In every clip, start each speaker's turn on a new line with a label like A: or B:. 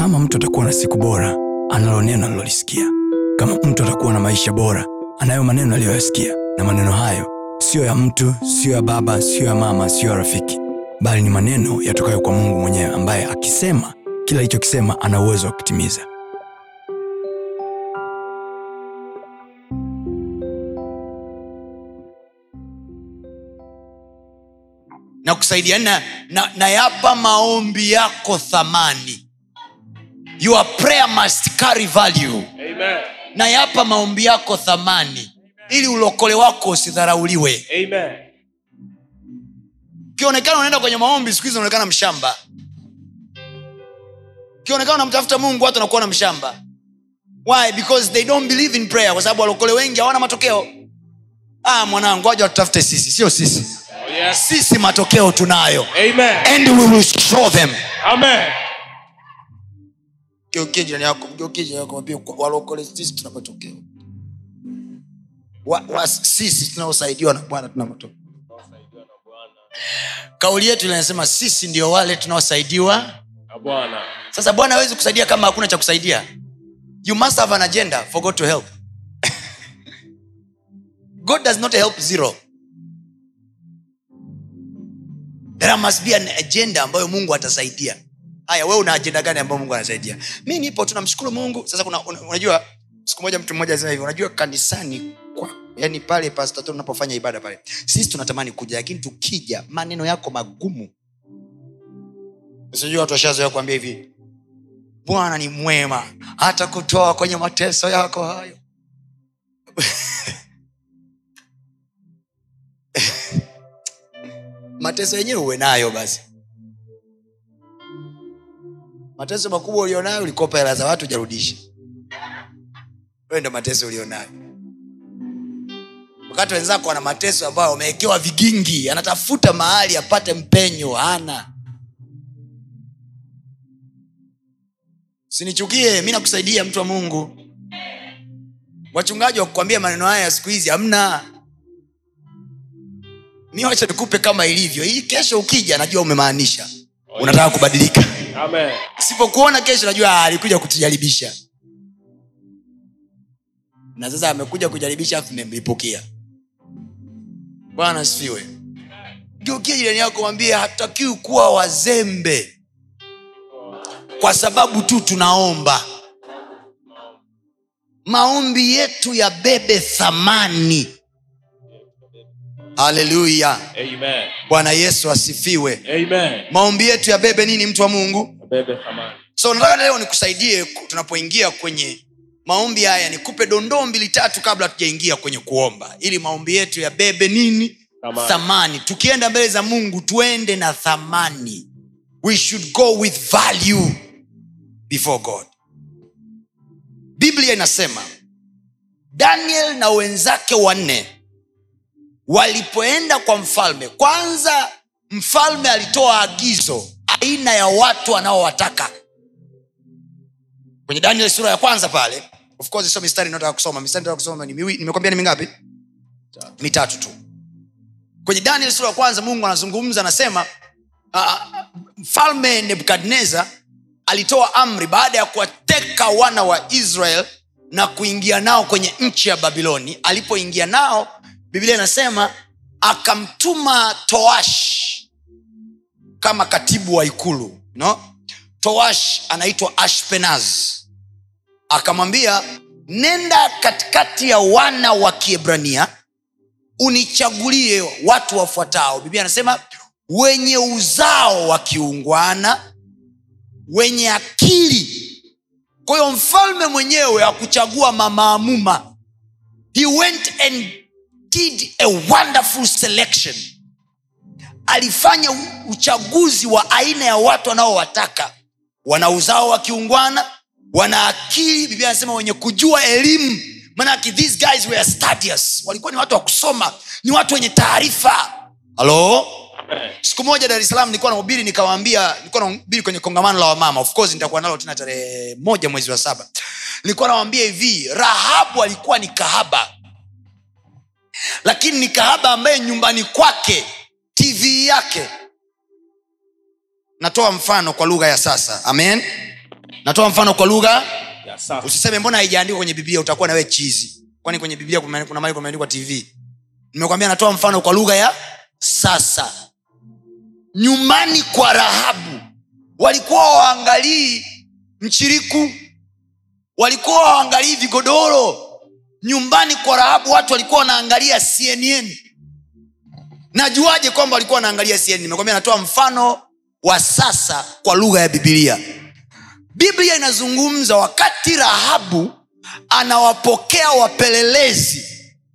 A: kama mtu atakuwa na siku bora analo neno alilolisikia kama mtu atakuwa na maisha bora anayo maneno aliyoyasikia. Na maneno hayo siyo ya mtu siyo ya baba siyo ya mama siyo ya rafiki. Bali ni maneno yatokayo kwa mungu mwenyewe ambaye akisema kila alichokisema ana uwezo wa kutimiza.
B: Na kusaidiana na, na yapa maombi yako thamani your prayer must carry value.
C: Amen.
B: na yapa maombi yako thamani. Ili ulokole wako usidharauliwe.
C: Amen.
B: ukionekana unaenda kwenye maombi siku hizi unaonekana mshamba. Ukionekana unamtafuta mungu watu wanakuona mshamba. Why? Because they don't believe in prayer. Kwa sababu walokole wengi hawana matokeo. Ah mwanangu waja watutafute sisi. Sio sisi.
C: Oh, yeah.
B: sisi matokeo tunayo.
C: Amen.
B: and we will show them.
C: Amen.
B: Geukie jirani yako mgeukie jirani yako mwambie walokole sisi tuna matokeo wa, wa, sisi tunaosaidiwa na bwana tuna matokeo kauli yetu inasema sisi ndio wale tunaosaidiwa
C: Bwana.
B: sasa bwana hawezi kusaidia kama hakuna cha kusaidia. You must have an agenda for god to help. God does not help zero. There must be an agenda ambayo mungu atasaidia haya we una ajenda gani ambayo mungu anasaidia? Mi nipo tunamshukuru mungu. Sasa kuna, un, unajua siku moja mtu mmoja alisema hivi unajua kanisani kwa yani pale pastato unapofanya ibada pale sisi tunatamani kuja lakini tukija maneno yako magumu. Sijui watu washazoea kuambia hivi. Bwana ni mwema hata kutoa kwenye mateso yako hayo. Mateso yenyewe uwe nayo basi mateso makubwa ulionayo ulikopa hela za watu ujarudisha wewe ndo mateso ulionayo. Wakati wenzako wana mateso ambayo wamewekewa vigingi anatafuta mahali apate mpenyo hana. Sinichukie mi nakusaidia mtu wa mungu. Wachungaji wakukwambia maneno haya ya siku hizi hamna. Mi wacha nikupe kama ilivyo. Hii kesho ukija najua umemaanisha. Unataka kubadilika. Sipokuona kesho najua alikuja kutujaribisha. Na sasa amekuja kujaribisha afu nimemlipukia bwana sifiwe geukia jirani yako mwambie hatutakiwi kuwa wazembe. Kwa sababu tu tunaomba. Maombi yetu yabebe thamani haleluya bwana yesu asifiwe.
C: Amen.
B: maombi yetu yabebe nini mtu wa mungu?
C: Bebe thamani.
B: so nataka leo nikusaidie tunapoingia kwenye maombi haya nikupe dondoo mbili tatu kabla tujaingia kwenye kuomba ili maombi yetu yabebe nini?
C: Thamani.
B: thamani. Tukienda mbele za mungu tuende na thamani. We should go with value before god. Biblia inasema daniel na wenzake wanne walipoenda kwa mfalme kwanza mfalme alitoa agizo aina ya watu anaowataka. Kwenye daniel sura ya kwanza pale of course sio mistari inayotaka kusoma. Mistari nataka kusoma ni miwi- nimekwambia ni mingapi? Mitatu. Tu. Kwenye daniel sura ya kwanza mungu anazungumza anasema uh, mfalme nebukadnezar alitoa amri baada ya kuwateka wana wa israel na kuingia nao kwenye nchi ya babiloni. Alipoingia nao biblia inasema akamtuma toash kama katibu wa ikulu no? toash anaitwa ashpenaz. Akamwambia nenda katikati ya wana wa kiebrania unichagulie watu wafuatao. Biblia anasema wenye uzao wa kiungwana wenye akili. Kwa hiyo mfalme mwenyewe akuchagua mamaamuma he went and did a wonderful selection. Alifanya uchaguzi wa aina ya watu wanaowataka. Wana uzao wa kiungwana wana akili biblia anasema wenye kujua elimu. Manake these guys were studious. Walikuwa ni watu wa kusoma ni watu wenye taarifa. Halo siku moja dar salaam nilikuwa nahubiri nikawaambia nilikuwa nahubiri kwenye kongamano la wamama. Of course nitakuwa nalo tena tarehe moja mwezi wa saba. Nilikuwa nawambia hivi rahabu alikuwa ni kahaba lakini ni kahaba ambaye nyumbani kwake tv yake. Natoa mfano kwa lugha ya sasa. Amen? Natoa mfano kwa lugha usiseme mbona haijaandikwa kwenye biblia utakuwa nawe chizi. Kwani kwenye biblia kuna mali kumeandikwa tv nimekwambia natoa mfano kwa lugha ya sasa. Nyumbani kwa rahabu walikuwa waangalii mchiriku walikuwa waangalii vigodoro nyumbani kwa rahabu watu walikuwa wanaangalia cnn najuaje kwamba walikuwa wanaangalia cnn nimekwambia natoa mfano wa sasa kwa lugha ya bibilia biblia inazungumza wakati rahabu anawapokea wapelelezi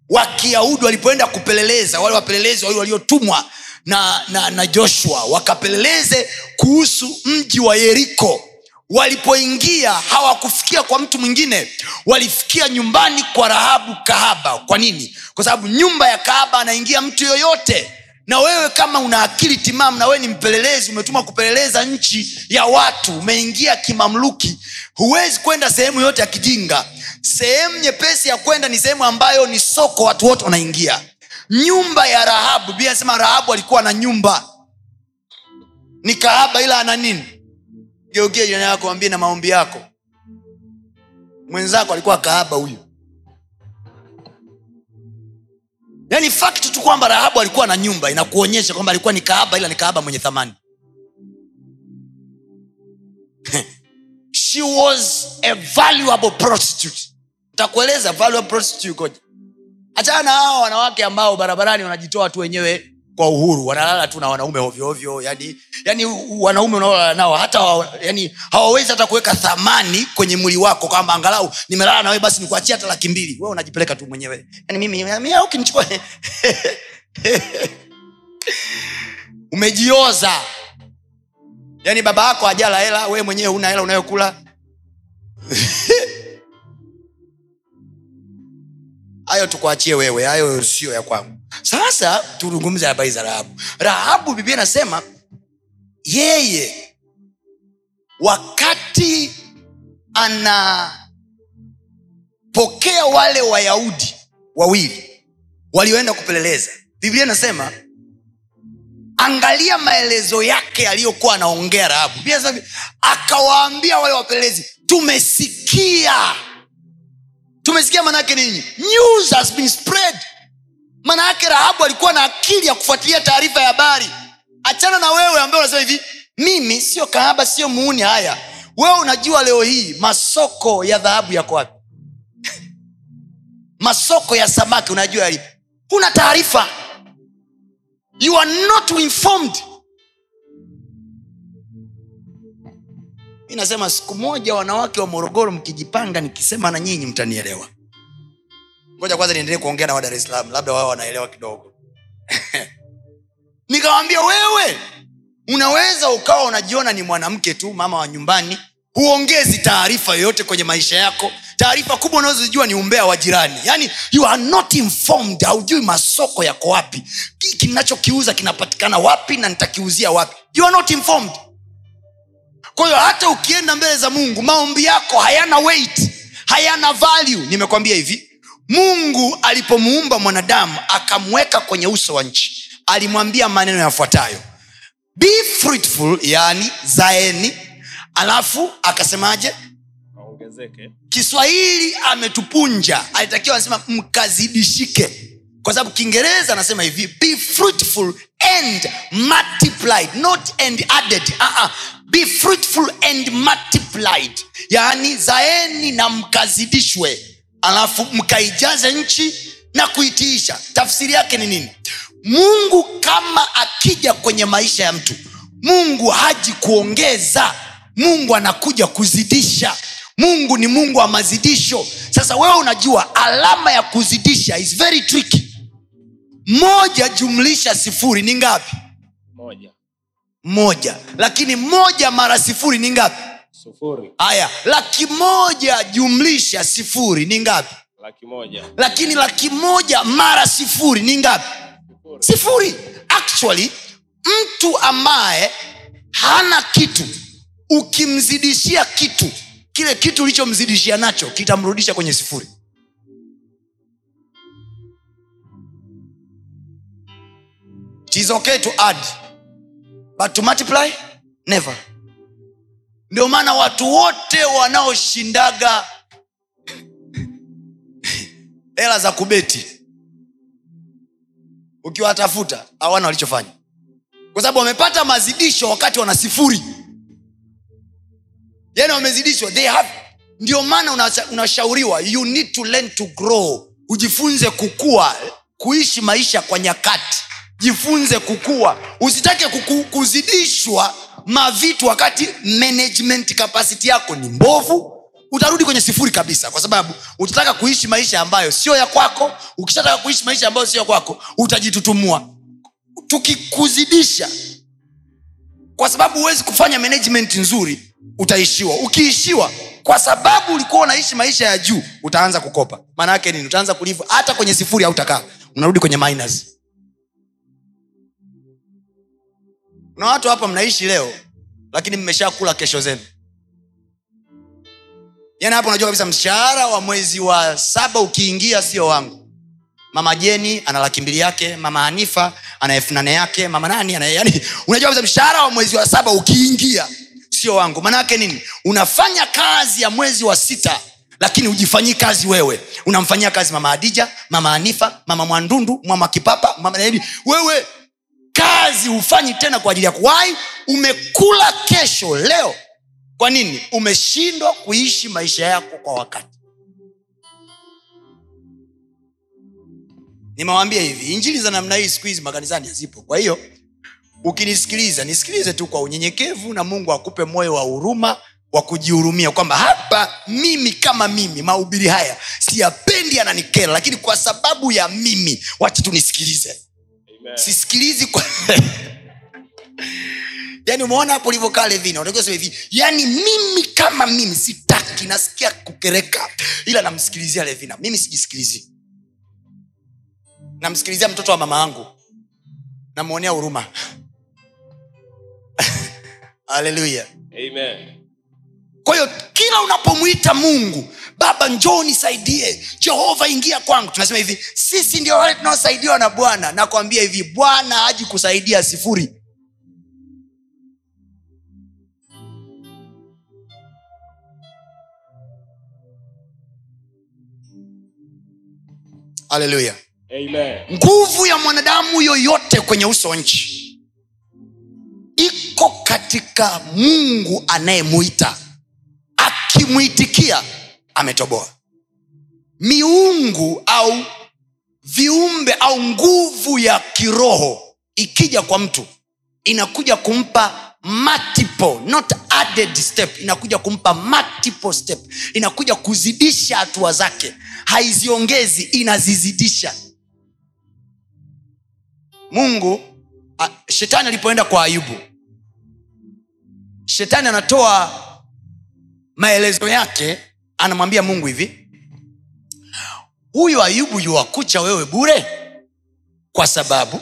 B: wa kiyahudi walipoenda kupeleleza wale wapelelezi wale waliotumwa na, na, na joshua wakapeleleze kuhusu mji wa yeriko walipoingia hawakufikia kwa mtu mwingine. Walifikia nyumbani kwa rahabu kahaba. Kwa nini? Kwa sababu nyumba ya kahaba anaingia mtu yoyote. Na wewe kama una akili timamu na wewe ni mpelelezi umetuma kupeleleza nchi ya watu umeingia kimamluki huwezi kwenda sehemu yote ya kijinga. Sehemu nyepesi ya kwenda ni sehemu ambayo ni soko watu wote wanaingia. Nyumba ya rahabu bia anasema rahabu alikuwa na nyumba. Ni kahaba ila ana nini geukia jirani yako ambie na maombi yako. Mwenzako alikuwa kahaba huyo. Yaani fakti tu kwamba rahabu alikuwa na nyumba inakuonyesha kwamba alikuwa ni kahaba ila ni kahaba mwenye thamani. She was a valuable prostitute. Takueleza valuable prostitute ikoje. Hachana na hao wanawake ambao barabarani wanajitoa tu wenyewe kwa uhuru. Wanalala tu na wanaume ovyoovyo yani, yani wanaume unaolala nao hata yani, hawawezi hata kuweka thamani kwenye mwili wako kwamba angalau nimelala nawe basi nikuachia hata laki mbili. We unajipeleka tu mwenyewe. Yani mimi ukinichukua umejioza. Yaani baba yako ajala hela we mwenyewe una hela unayokula hayo tukuachie wewe hayo sio ya kwangu. Sasa tuzungumze habari za rahabu. Rahabu biblia inasema yeye wakati anapokea wale wayahudi wawili walioenda kupeleleza biblia inasema angalia maelezo yake aliyokuwa anaongea rahabu. Akawaambia wale wapelelezi tumesikia tumesikia manaake nini? News has been spread. Maana rahabu alikuwa na akili ya kufuatilia taarifa ya habari. Achana na wewe ambaye unasema hivi mimi sio kahaba sio muuni haya. Wewe unajua leo hii masoko ya dhahabu yako wapi? Masoko ya samaki unajua yalipo. Huna taarifa. You are not informed mi nasema siku moja wanawake wa morogoro mkijipanga nikisema na nyinyi mtanielewa. Ngoja kwanza niendelee kuongea na wa dar es labda wao wanaelewa kidogo. Nikawambia wewe unaweza ukawa unajiona ni mwanamke tu mama wa nyumbani. Huongezi taarifa yoyote kwenye maisha yako. Taarifa kubwa unazozijua ni umbea wa jirani. Yaani you are not informed haujui masoko yako wapi. Ki- kinachokiuza kinapatikana wapi na nitakiuzia wapi. You are not informed kwa hiyo hata ukienda mbele za mungu maombi yako hayana weight hayana value. Nimekwambia hivi mungu alipomuumba mwanadamu akamweka kwenye uso wa nchi. Alimwambia maneno yafuatayo. Be fruitful yani zaeni. Alafu akasemaje? Kiswahili ametupunja. Alitakiwa anasema mkazidishike. Kwa sababu kiingereza anasema hivi be fruitful and multiplied not and added. Uh-uh. Be fruitful and multiplied. Yaani zaeni na mkazidishwe. Alafu mkaijaze nchi na kuitiisha. Tafsiri yake ni nini? Mungu kama akija kwenye maisha ya mtu mungu haji kuongeza. Mungu anakuja kuzidisha. Mungu ni mungu wa mazidisho. Sasa wewe unajua alama ya kuzidisha is very tricky. Moja jumlisha sifuri ni ngapi?
C: Moja
B: moja. Lakini moja mara sifuri ni ngapi? Haya laki moja jumlisha sifuri ni ngapi?
C: Laki moja.
B: Lakini laki moja mara sifuri ni ngapi?
C: Sifuri.
B: sifuri. Actually mtu ambaye hana kitu ukimzidishia kitu kile kitu ulichomzidishia nacho kitamrudisha kwenye sifuri. It is okay to add but to multiply? Never. Ndio maana watu wote wanaoshindaga hela za kubeti ukiwatafuta hawana walichofanya. Kwa sababu wamepata mazidisho wakati wana sifuri. Yani wamezidishwa they have. Ndio maana unashauriwa unashauriwa you need to learn to grow. Ujifunze kukua kuishi maisha kwa nyakati jifunze kukua. Usitake kuku, kuzidishwa mavitu wakati management capacity yako ni mbovu. Utarudi kwenye sifuri kabisa kwa sababu utataka kuishi maisha ambayo sio ya kwako. Ukishataka kuishi maisha ambayo sio ya kwako utajitutumua. Tukikuzidisha kwa sababu huwezi kufanya management nzuri utaishiwa. Ukiishiwa kwa sababu ulikuwa unaishi maisha ya juu utaanza kukopa. Maana yake nini? Utaanza kulivu. Hata kwenye sifuri hautakaa. Unarudi kwenye minus kuna watu hapa mnaishi leo lakini mmeshakula kesho zenu. Yani hapo unajua kabisa mshahara wa mwezi wa saba ukiingia sio wangu. Mama jeni ana laki mbili yake mama hanifa ana elfu nane yake mama nani ana yani unajua kabisa mshahara wa mwezi wa saba ukiingia sio wangu. Maanaake nini? Unafanya kazi ya mwezi wa sita lakini ujifanyi kazi wewe. Unamfanyia kazi mama adija mama anifa mama mwandundu mama kipapa mama wewe kazi hufanyi tena kwa ajili ya kuwai umekula kesho leo. Kwa nini? Umeshindwa kuishi maisha yako kwa wakati. Nimewambia hivi injili za namna hii siku hizi makanisani hazipo. Kwa hiyo ukinisikiliza nisikilize tu kwa unyenyekevu na mungu akupe moyo wa huruma wa kujihurumia kwamba hapa mimi kama mimi mahubiri haya siyapendi ananikera lakini kwa sababu ya mimi wacha tu nisikilize
C: Amen.
B: Sisikilizi kwa yaani umeona hapo ulivyokaa levina unatakiwa sema hivi. Yaani mimi kama mimi sitaki nasikia kukereka ila namsikilizia levina. Mimi sijisikilizi. Namsikilizia mtoto wa mama yangu. Namwonea huruma. Haleluya
C: Amen.
B: Kwa hiyo kila unapomwita mungu baba njoo nisaidie. Jehova ingia kwangu. Tunasema hivi sisi ndio wale tunaosaidiwa na bwana. Nakwambia hivi bwana haji kusaidia sifuri haleluya nguvu ya mwanadamu yoyote kwenye uso wa nchi iko katika mungu anayemuita akimwitikia ametoboa. Miungu au viumbe au nguvu ya kiroho ikija kwa mtu inakuja kumpa multiple not added step inakuja kumpa multiple step. Inakuja kuzidisha hatua zake. Haiziongezi inazizidisha. Mungu a, shetani alipoenda kwa ayubu shetani anatoa maelezo yake anamwambia mungu hivi huyu ayubu yuwakucha wewe bure? Kwa sababu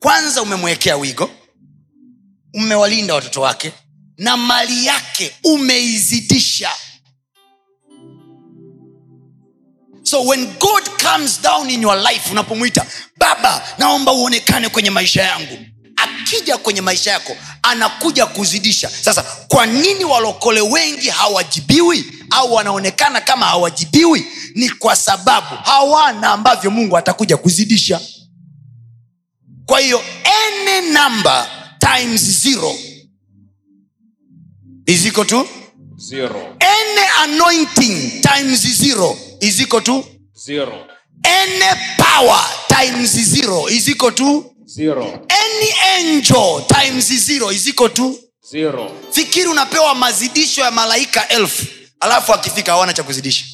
B: kwanza umemwekea wigo umewalinda watoto wake na mali yake umeizidisha. So when god comes down in your life unapomwita baba naomba uonekane kwenye maisha yangu akija kwenye maisha yako anakuja kuzidisha. Sasa kwa nini walokole wengi hawajibiwi au wanaonekana kama hawajibiwi? Ni kwa sababu hawana ambavyo mungu atakuja kuzidisha. Kwa hiyo any number times zero. Iziko tu to?
C: Zero.
B: any anointing times zero. Iziko tu to?
C: Zero.
B: any power times zero. Iziko equal to
C: Zero.
B: any angel times zero is equal to
C: Zero.
B: fikiri unapewa mazidisho ya malaika elfu alafu akifika hawana cha kuzidisha.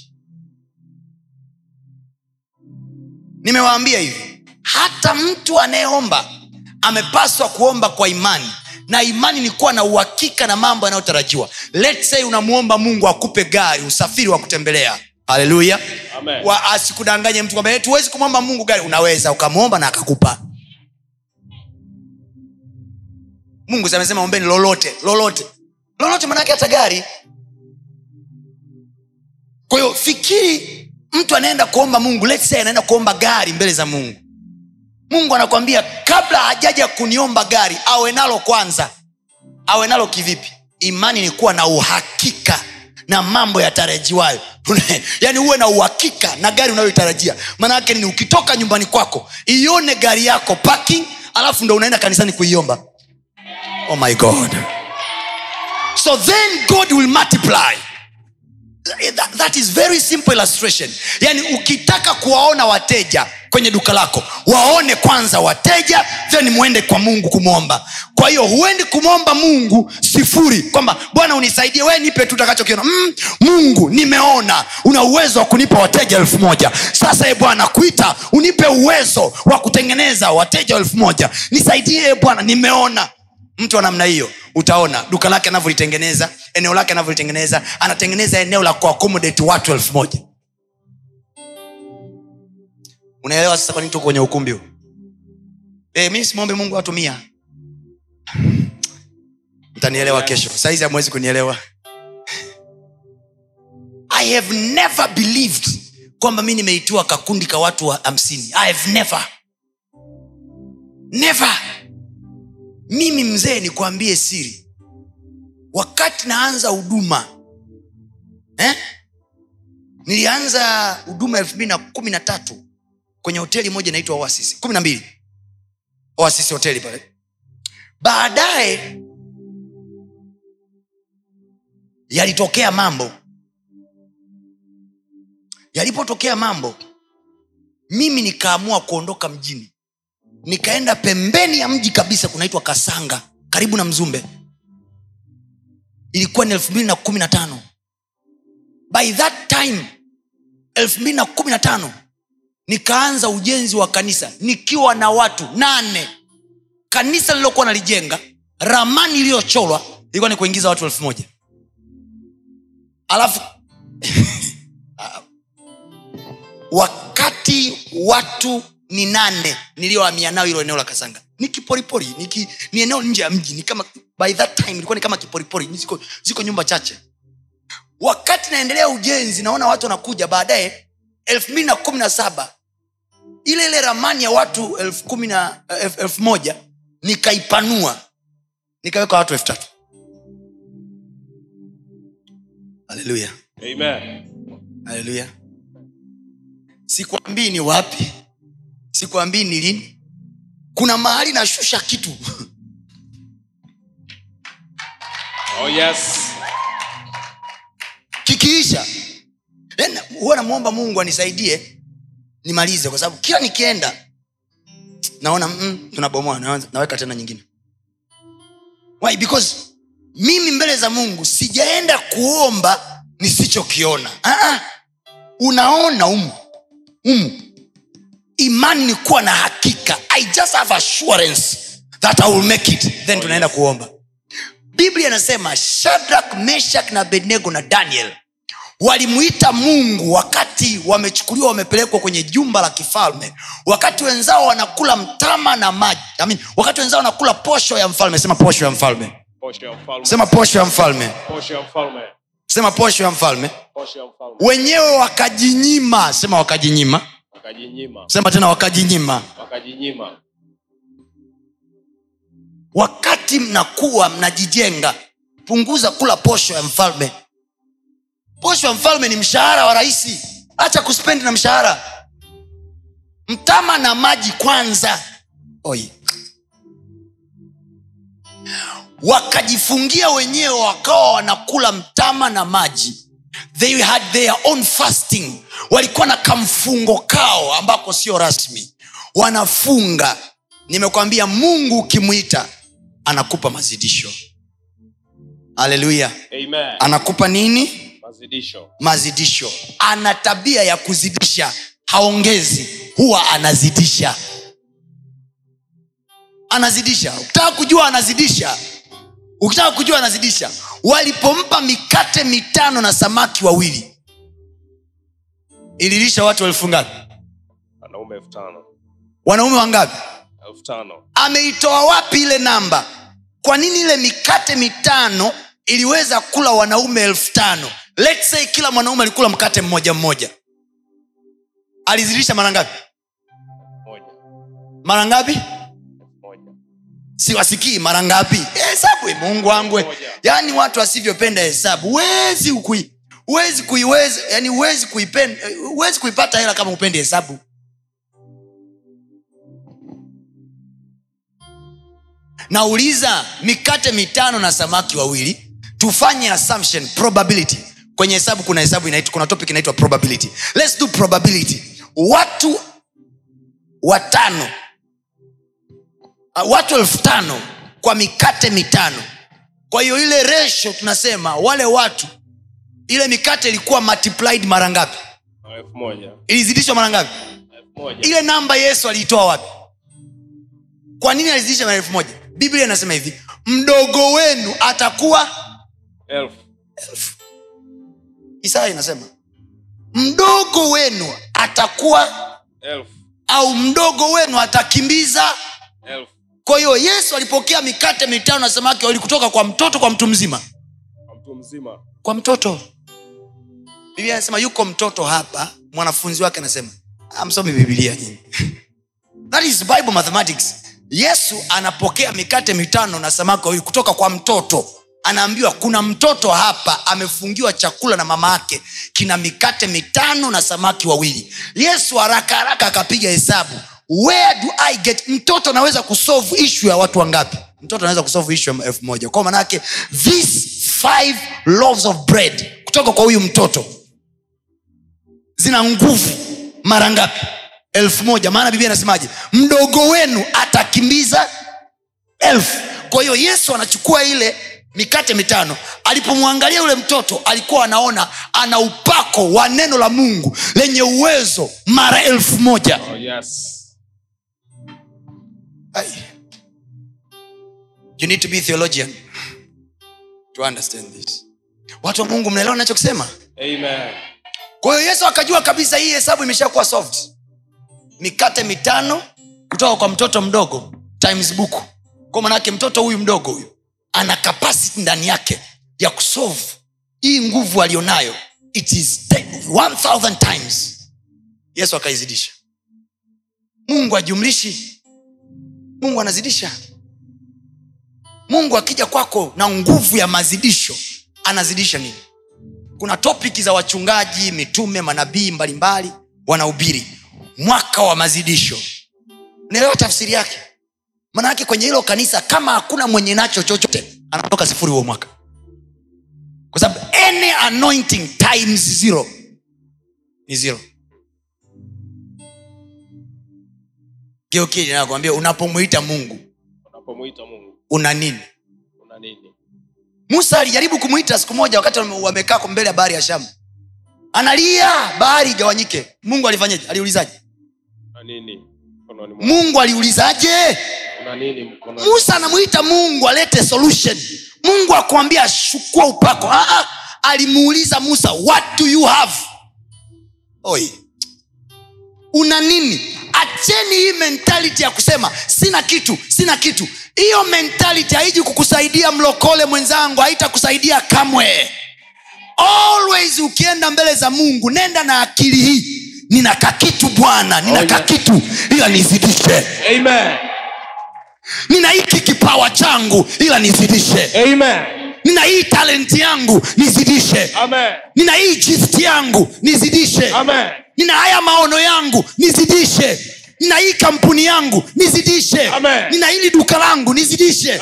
B: Nimewaambia hivi hata mtu anayeomba amepaswa kuomba kwa imani na imani ni kuwa na uhakika na mambo yanayotarajiwa. Let's say unamwomba mungu akupe gari usafiri wa kutembelea. Haleluya
C: Amen.
B: Asikudanganye mtu kwamba "Eh, tuwezi kumwomba mungu gari. Unaweza ukamwomba na akakupa mungu amesema ombeni lolote lolote. Lolote manake hata gari. Kwa fikiri mtu anaenda kuomba mungu let's say anaenda kuomba gari mbele za mungu. Mungu anakwambia kabla hajaja kuniomba gari awe nalo kwanza. Awe nalo kivipi? Imani ni kuwa na uhakika na mambo yatarajiwayo. Yaani uwe na uhakika na gari unayoitarajia. Maanaake ni ukitoka nyumbani kwako ione gari yako parking alafu ndo unaenda kanisani kuiomba oh my god. So then god will multiply. That, that is very simple illustration. Yani ukitaka kuwaona wateja kwenye duka lako waone kwanza wateja then mwende kwa mungu kumwomba. Kwa hiyo huendi kumwomba mungu sifuri kwamba bwana unisaidie wee nipe tu utakachokiona mm, mungu nimeona. Una uwezo wa kunipa wateja elfu moja. Sasa e bwana kuita unipe uwezo wa kutengeneza wateja elfu moja. Nisaidie e bwana nimeona mtu wa namna hiyo utaona duka lake anavyolitengeneza eneo lake anavyolitengeneza anatengeneza eneo la kuakomodate watu elfu moja. Unaelewa sasa kwanini tuko kwenye ukumbi e, mi simwombe mungu watu mtanielewa kesho. Saizi hamwezi kunielewa. I have never believed kwamba mi nimeitiwa kakundi ka watu wa hamsini. I have never. Never mimi mzee nikwambie siri. Wakati naanza huduma eh? nilianza huduma elfu mbili na kumi na tatu kwenye hoteli moja inaitwa oasis. kumi na mbili. Oasis hoteli pale. Baadaye yalitokea mambo. Yalipotokea mambo mimi nikaamua kuondoka mjini nikaenda pembeni ya mji kabisa kunaitwa kasanga karibu na mzumbe. Ilikuwa ni elfu mbili na kumi na tano. By that time elfu mbili na kumi na tano nikaanza ujenzi wa kanisa nikiwa na watu nane. Kanisa lililokuwa nalijenga ramani iliyocholwa ilikuwa ni kuingiza watu elfu moja. Alafu wakati watu ni nane niliyohamia nao hilo eneo la kasanga. Ni kiporipori ni, ki, ni eneo nje ya mji ni kama by that time ilikuwa ni kama kiporipori ziko, ziko nyumba chache. Wakati naendelea ujenzi naona watu wanakuja baadaye elfu mbili na kumi na saba ile ile ramani ya watu elfu kumi na elfu, elfu moja nikaipanua nikaweka watu elfu tatu. Haleluya
C: Amen.
B: haleluya sikwambii ni wapi sikwambii ni lini. Kuna mahali nashusha kitu.
C: Oh yes.
B: kikiisha huwa namwomba mungu anisaidie nimalize kwa sababu kila nikienda naona mm, tunabomoa naweka tena nyingine. Why? because mimi mbele za mungu sijaenda kuomba nisichokiona. Unaona umu umu imani ni kuwa na hakika. I just have assurance that i will make it. Then tunaenda kuomba. Biblia inasema shadrak meshak na abednego na daniel walimuita mungu wakati wamechukuliwa wamepelekwa kwenye jumba la kifalme. Wakati wenzao wanakula mtama na maji. I mean, wakati wenzao wanakula posho ya mfalme. Sema posho ya mfalme.
C: Posho
B: sema posho ya mfalme.
C: Posho ya mfalme.
B: sema Posho ya mfalme. wenyewe wakajinyima. Sema wakajinyima
C: Wakajinyima.
B: sema tena wakajinyima.
C: Wakajinyima.
B: wakati mnakuwa mnajijenga punguza kula posho ya mfalme. Posho ya mfalme ni mshahara wa rahisi hacha kuspendi na mshahara. Mtama na maji kwanza. Oi. wakajifungia wenyewe wakawa wanakula mtama na maji. They had their own fasting walikuwa na kamfungo kao ambako sio rasmi. Wanafunga. Nimekwambia mungu ukimwita anakupa mazidisho. Haleluya. Anakupa nini?
C: Mazidisho.
B: mazidisho. Ana tabia ya kuzidisha. Haongezi. Huwa anazidisha. Anazidisha. Ukitaka kujua anazidisha ukitaka kujua anazidisha. Walipompa mikate mitano na samaki wawili ililisha watu elfu ngapi?
C: Wanaume elfu tano.
B: wanaume wangapi?
C: Elfu tano.
B: ameitoa wapi ile namba? Kwa nini ile mikate mitano iliweza kula wanaume elfu tano? Let's say kila mwanaume alikula mkate mmoja mmoja. Alizilisha mara ngapi? Mara ngapi? Siwasikii mara ngapi. Hesabu eh, mungu wangu eh. Yaani watu wasivyopenda hesabu. Wezi kui huwezi kuiweza yani huwezi kuipenda huwezi kuipata hela kama upende hesabu. Nauliza mikate mitano na samaki wawili tufanye assumption probability. Kwenye hesabu kuna hesabu inaitwa kuna topic inaitwa probability. Let's do probability. Watu watano uh, watu elfu tano kwa mikate mitano. Kwa hiyo ile resho tunasema wale watu ile mikate ilikuwa multiplied mara ngapi? Ilizidishwa mara ngapi? Ile namba yesu aliitoa wapi? Kwa nini alizidisha mara elfu moja? Biblia inasema hivi mdogo wenu atakuwa
C: elfu.
B: Isaya inasema mdogo wenu atakuwa
C: elfu.
B: au mdogo wenu atakimbiza.
C: Elfu.
B: Kwa hiyo yesu alipokea mikate mitano na samaki walikutoka kwa mtoto kwa mtu mzima?
C: Kwa mtu mzima.
B: Kwa mtoto biblia anasema yuko mtoto hapa mwanafunzi wake anasema amsomi bibilia nyinyi that is bible mathematics. Yesu anapokea mikate mitano na samaki wawili kutoka kwa mtoto. Anaambiwa kuna mtoto hapa amefungiwa chakula na mama yake kina mikate mitano na samaki wawili. Yesu haraka haraka akapiga hesabu. Where do i get mtoto anaweza kusolve issue ya watu wangapi? Mtoto anaweza kusolve issue ya elfu moja. Kwa manake this five loaves of bread kutoka kwa huyu mtoto zina nguvu mara ngapi? Elfu moja. Maana biblia inasemaje? Mdogo wenu atakimbiza elfu. Kwa hiyo yesu anachukua ile mikate mitano. Alipomwangalia yule mtoto alikuwa anaona ana upako wa neno la mungu lenye uwezo mara elfu moja.
C: Oh, yes.
B: You need to be theologian to understand this. Watu wa mungu mnaelewa nachokisema
C: amen
B: kwa yesu akajua kabisa hii hesabu imeshakuwa soft. Mikate mitano kutoka kwa mtoto mdogo times buku kwa manake mtoto huyu mdogo huyu ana capacity ndani yake ya kusolve hii nguvu aliyonayo it is 1000 times. Yesu akaizidisha. Mungu ajumlishi. Mungu anazidisha. Mungu akija kwako na nguvu ya mazidisho anazidisha nini kuna topiki za wachungaji mitume manabii mbalimbali wanahubiri. Mwaka wa mazidisho. Unaelewa tafsiri yake? Manaake kwenye hilo kanisa kama hakuna mwenye nacho chochote anatoka sifuri huo mwaka. Kwa sababu any anointing times zero ni zero. Geukili nakwambia unapomwita mungu
C: unapomwita mungu.
B: una nini musa alijaribu kumwita siku moja wakati wamekaa mbele ya bahari ya shamu. Analia bahari igawanyike. Mungu alifanyaje? Aliulizaje?
C: Nini?
B: Mungu aliulizaje? Musa anamwita mungu alete solution. Mungu akuambia shukua upako. Ah, ah, alimuuliza musa what do you have? Oi. una nini acheni hii mentality ya kusema sina kitu sina kitu. Hiyo mentality haiji kukusaidia mlokole mwenzangu haitakusaidia kamwe. Always ukienda mbele za mungu nenda na akili hii nina kakitu bwana nina
C: Oh, yeah.
B: kakitu ila nizidishe.
C: Amen.
B: Nina hiki kipawa changu ila nizidishe.
C: Amen.
B: Nina hii talenti yangu nizidishe.
C: Amen.
B: Nina hii gift yangu nizidishe.
C: Amen
B: nina haya maono yangu nizidishe. Nina hii kampuni yangu nizidishe.
C: Amen.
B: nina hili duka langu nizidishe.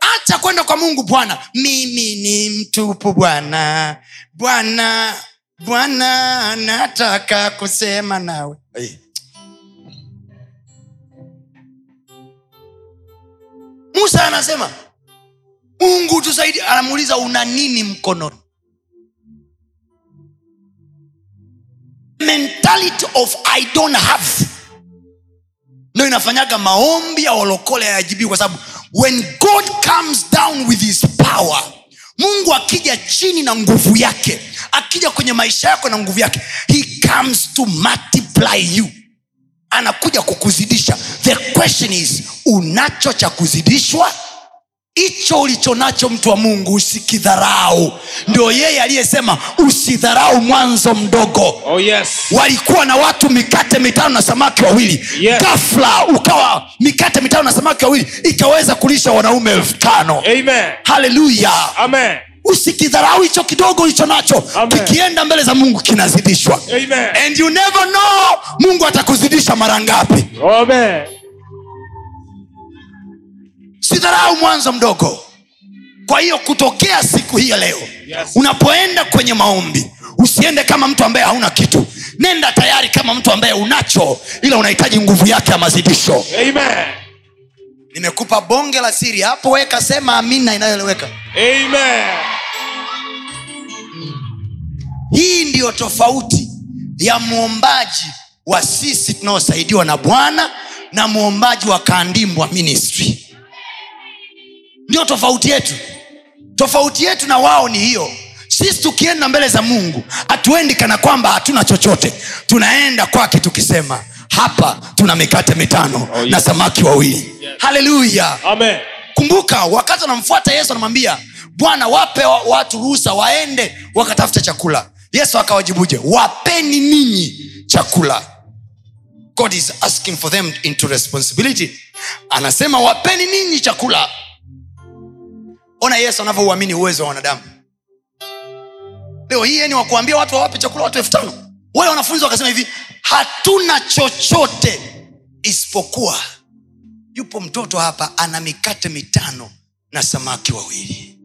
B: Hacha kwenda kwa mungu bwana. Mimi ni mtupu bwana. Bwana bwana nataka kusema nawe. Hey. musa anasema mungu tusaidi anamuuliza una nini mkononi mentality of i don't have. Ndo inafanyaga maombi ya walokole hayajibiwi kwa sababu when god comes down with his power mungu akija chini na nguvu yake akija kwenye maisha yako na nguvu yake he comes to multiply you. Anakuja kukuzidisha. The question is unacho cha kuzidishwa hicho ulicho nacho mtu wa mungu usikidharau. Ndio yeye aliyesema usidharau mwanzo mdogo.
C: Oh yes.
B: walikuwa na watu mikate mitano na samaki wawili.
C: Yes.
B: gafla ukawa mikate mitano na samaki wawili ikaweza kulisha wanaume elfu tano. Haleluya. Usikidharau hicho kidogo ulicho nacho. Kikienda mbele za mungu kinazidishwa.
C: Amen.
B: and you never know mungu atakuzidisha mara ngapi.
C: Amen.
B: Sidharau mwanzo mdogo. Kwa hiyo kutokea siku hii ya leo
C: Yes.
B: unapoenda kwenye maombi usiende kama mtu ambaye hauna kitu. Nenda tayari kama mtu ambaye unacho ila unahitaji nguvu yake ya mazidisho.
C: Amen.
B: nimekupa bonge la siri hapo weka sema amina inayoeleweka. Hii ndiyo tofauti ya mwombaji wa sisi tunaosaidiwa na bwana na mwombaji wa kandimbwa ministry ndio tofauti yetu. Tofauti yetu na wao ni hiyo. Sisi tukienda mbele za mungu hatuendi kana kwamba hatuna chochote. Tunaenda kwake tukisema hapa tuna mikate mitano
C: Oh, yes.
B: na samaki wawili.
C: Yes.
B: haleluya. Kumbuka wakati wanamfuata yesu anamwambia bwana wape wa- watu ruhusa waende wakatafuta chakula. Yesu akawajibuje wapeni ninyi chakula. God is asking for them into responsibility. Anasema wapeni ninyi chakula ona yesu anavyouamini uwezo wa wanadamu. Leo hii ni wakuambia watu wawape chakula watu elfu tano. Wale wanafunzi wakasema hivi hatuna chochote isipokuwa yupo mtoto hapa ana mikate mitano na samaki wawili.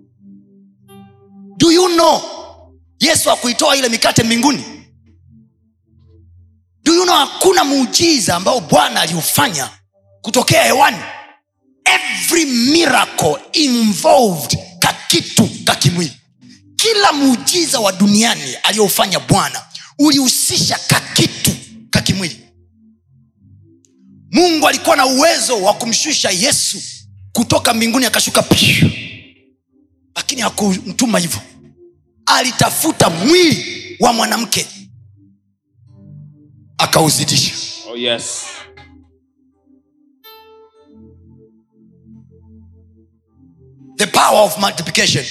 B: Do you know yesu akuitoa ile mikate mbinguni? Do you know hakuna muujiza ambao bwana aliufanya kutokea hewani every miracle involved kakitu kakimwili kila muujiza wa duniani aliyoufanya bwana ulihusisha kakitu kakimwili mungu alikuwa na uwezo wa kumshusha yesu kutoka mbinguni akashuka piu lakini hakumtuma hivyo. Alitafuta mwili wa mwanamke. Akauzidisha.
C: Oh yes.
B: The power of multiplication.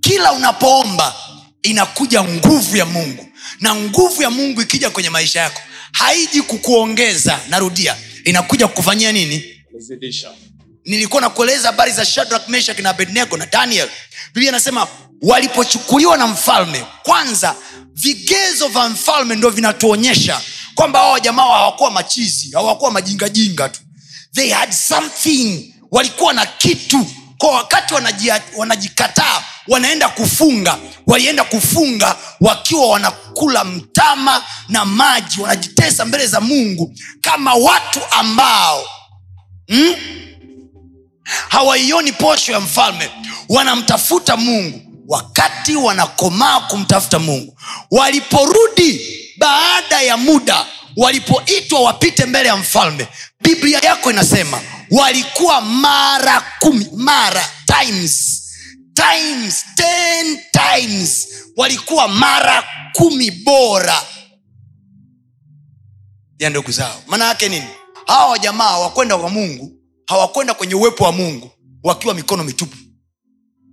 B: Kila unapoomba inakuja nguvu ya mungu. Na nguvu ya mungu ikija kwenye maisha yako haiji kukuongeza. Narudia inakuja kukufanyia nini? Nilikuwa nakueleza habari za shadrak meshak na abednego na daniel. Biblia anasema walipochukuliwa na mfalme kwanza vigezo vya mfalme ndo vinatuonyesha kwamba hawa jamaa hawakuwa machizi hawakuwa majingajinga tu. They had something walikuwa na kitu kwa wakati wanajikataa wanaenda kufunga walienda kufunga wakiwa wanakula mtama na maji wanajitesa mbele za mungu kama watu ambao hmm? hawaioni posho ya mfalme. Wanamtafuta mungu. Wakati wanakomaa kumtafuta mungu. Waliporudi baada ya muda walipoitwa wapite mbele ya mfalme biblia yako inasema walikuwa mara kumi mara times times ten times. Walikuwa mara kumi bora. Ya ndugu zao. Maana yake nini? Hawa wajamaa hawakwenda kwa mungu hawakwenda kwenye uwepo wa mungu wakiwa mikono mitupu.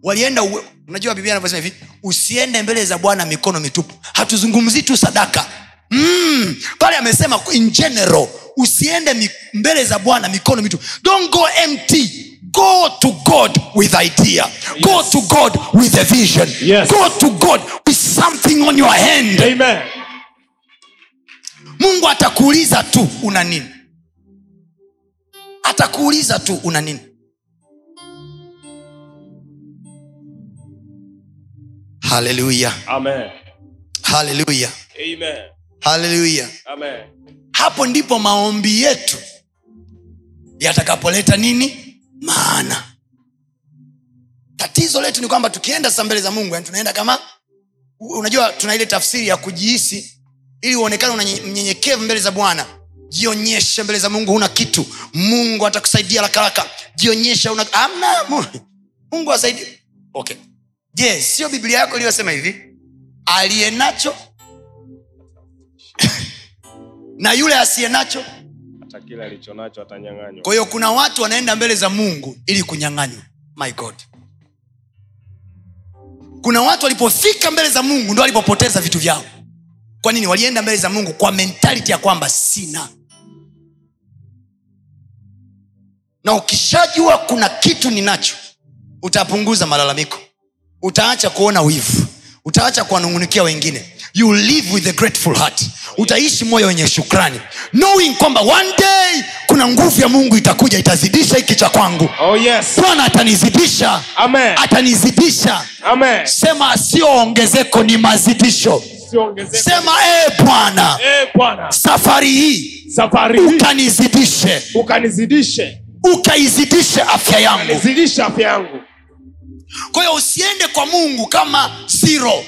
B: Walienda unajua biblia anavyosema hivi usiende mbele za bwana mikono mitupu. Hatuzungumzii tu sadaka mm, pale amesema in general usiende mbele za bwana mikono mitu don't go empty go to god with idea go
C: Yes.
B: to god with a vision
C: Yes.
B: go to god with something on your hand
C: Amen.
B: mungu atakuuliza tu una nini atakuuliza tu una nini haleluya
C: Amen.
B: haleluya
C: Amen.
B: Haleluya hapo ndipo maombi yetu yatakapoleta nini? Maana. Tatizo letu ni kwamba tukienda sasa mbele za mungu yani tunaenda kama unajua tuna ile tafsiri ya kujihisi ili uonekane una mnyenyekevu mbele za bwana. Jionyeshe mbele za mungu huna kitu. Mungu atakusaidia rakaraka jionyeshe una amna mungu asaidie okay. Je sio biblia yako iliyosema hivi? Aliye nacho na yule asiye nacho.
C: Hata kile alicho nacho atanyang'anywa.
B: kwa hiyo kuna watu wanaenda mbele za mungu ili kunyang'anywa. My god. Kuna watu walipofika mbele za mungu ndo walipopoteza vitu vyao. Kwa nini? Walienda mbele za mungu kwa mentality ya kwamba sina. Na ukishajua kuna kitu ninacho utapunguza malalamiko. Utaacha kuona wivu. Utaacha kuwanungunikia wengine you live with a grateful heart utaishi moyo wenye shukrani knowing kwamba one day kuna nguvu ya mungu itakuja itazidisha hiki cha kwangu
C: Oh yes.
B: bwana atanizidisha
C: Amen.
B: atanizidisha
C: Amen.
B: sema sio ongezeko ni mazidisho sema e bwana
C: e
B: safari hii
C: Safari
B: ukanizidishe
C: ukanizidishe.
B: ukaizidishe afya yangu
C: Nizidishe afya yangu.
B: kwa hiyo usiende kwa mungu kama zero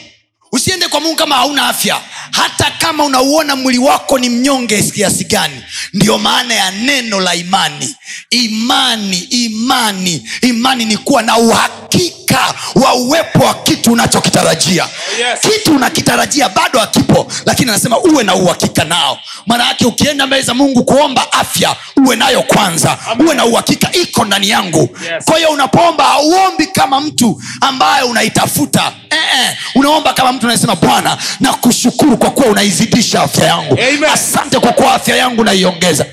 B: usiende kwa mungu kama hauna afya hata kama unauona mwili wako ni mnyonge kiasi gani ndiyo maana ya neno la imani. Imani imani imani ni kuwa na uhakika wa uwepo wa kitu unachokitarajia.
C: Yes.
B: kitu unakitarajia bado hakipo lakini anasema uwe na uhakika nao. Maana yake ukienda mbele za mungu kuomba afya uwe nayo kwanza. Uwe na uhakika iko ndani yangu.
C: Yes.
B: kwa hiyo unapoomba hauombi kama mtu ambaye unaitafuta. Eh, eh, unaomba kama mtu unasema bwana na kushukuru kwa kuwa unaizidisha afya yangu
C: Amen.
B: asante kwa kuwa afya yangu naiongeza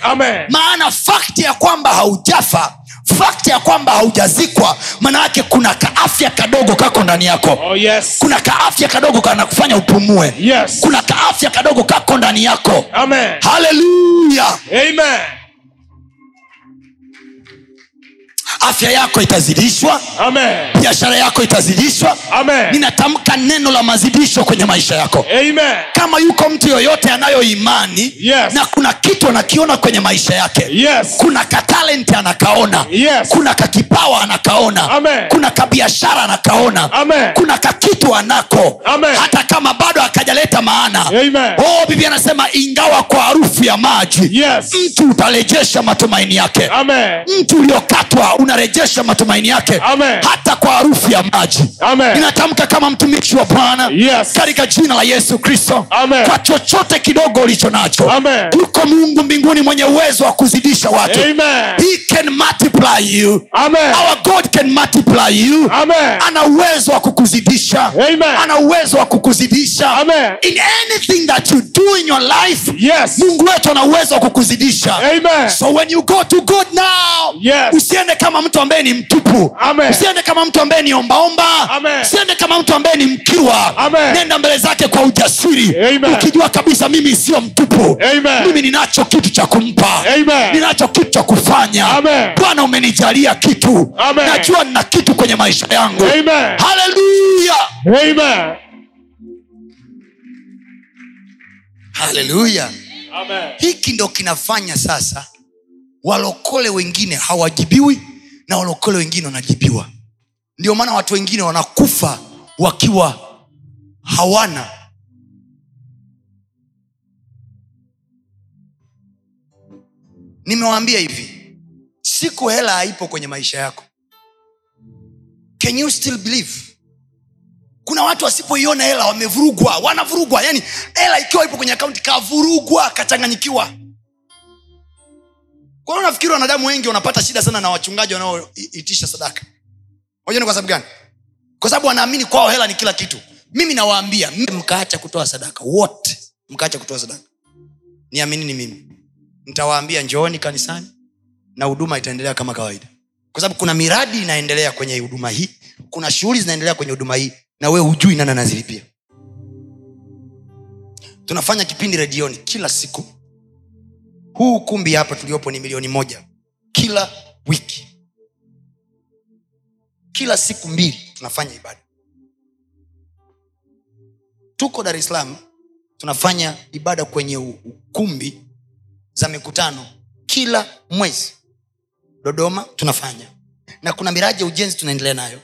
B: maana fakti ya kwamba haujafa fakti ya kwamba haujazikwa maana yake kuna kaafya kadogo kako ndani yako
C: Oh yes.
B: kuna kaafya kadogo kanakufanya upumue
C: Yes.
B: kuna kaafya kadogo kako ndani yako
C: Amen.
B: haleluya afya yako itazidishwa biashara yako itazidishwa
C: Amen.
B: ninatamka neno la mazidisho kwenye maisha yako
C: Amen.
B: kama yuko mtu yoyote anayo imani
C: Yes.
B: na kuna kitu anakiona kwenye maisha yake
C: Yes.
B: kuna katalenti anakaona
C: Yes.
B: kuna kakipawa anakaona
C: Amen.
B: kuna kabiashara anakaona
C: Amen.
B: kuna kakitu anako
C: Amen.
B: hata kama bado akajaleta maana
C: Amen.
B: oh, bibi anasema ingawa kwa harufu ya maji
C: Yes.
B: mtu utarejesha matumaini yake
C: Amen.
B: mtu uliokatwa unarejesha matumaini yake
C: Amen.
B: hata kwa harufu ya maji ninatamka kama mtumishi wa bwana
C: Yes.
B: katika jina la yesu kristo kwa chochote kidogo ulicho nacho yuko mungu mbinguni mwenye uwezo wa kuzidisha watu
C: Amen.
B: He can multiply you
C: Amen.
B: our god can multiply you
C: Amen.
B: ana uwezo wa kukuzidisha
C: Amen.
B: ana uwezo wa kukuzidisha
C: Amen.
B: in anything that you do in your life
C: Yes.
B: mungu wetu ana uwezo wa kukuzidisha
C: Amen.
B: so when you go to god now
C: Yes.
B: usiende kama mtu ambaye ni mtupu.
C: Amen.
B: usiende kama mtu ambaye ni ombaomba usiende kama mtu ambaye ni mkiwa.
C: Amen.
B: nenda mbele zake kwa ujasiri.
C: Amen.
B: ukijua kabisa mimi sio mtupu.
C: Amen.
B: mimi ninacho kitu cha kumpa.
C: Amen.
B: ninacho kitu cha kufanya. Bwana umenijalia kitu.
C: Amen.
B: najua nina kitu kwenye maisha yangu. Haleluya. Haleluya. Hiki ndo kinafanya sasa walokole wengine hawajibiwi na walokole wengine wanajibiwa. Ndio maana watu wengine wanakufa wakiwa hawana. Nimewaambia hivi siku hela haipo kwenye maisha yako. Can you still believe? Kuna watu wasipoiona hela wamevurugwa wanavurugwa. Yani hela ikiwa ipo kwenye akaunti kavurugwa kachanganyikiwa kwa hiyo nafikiri wanadamu wengi wanapata shida sana na wachungaji wanaoitisha sadaka. Unajua ni kwa sababu gani? Kwa sababu wanaamini kwao hela ni kila kitu. Mimi nawaambia mkaacha kutoa sadaka wote mkaacha kutoa sadaka. Niaminini mimi. Ntawaambia njooni kanisani na huduma itaendelea kama kawaida. Kwa sababu kuna miradi inaendelea kwenye huduma hii kuna shughuli zinaendelea kwenye huduma hii na wee hujui nani anazilipia. Tunafanya kipindi redioni kila siku huu ukumbi hapa tuliopo ni milioni moja. Kila wiki. Kila siku mbili tunafanya ibada. Tuko dar es salaam tunafanya ibada kwenye ukumbi za mikutano kila mwezi. Dodoma tunafanya. Na kuna miradi ya ujenzi tunaendelea nayo.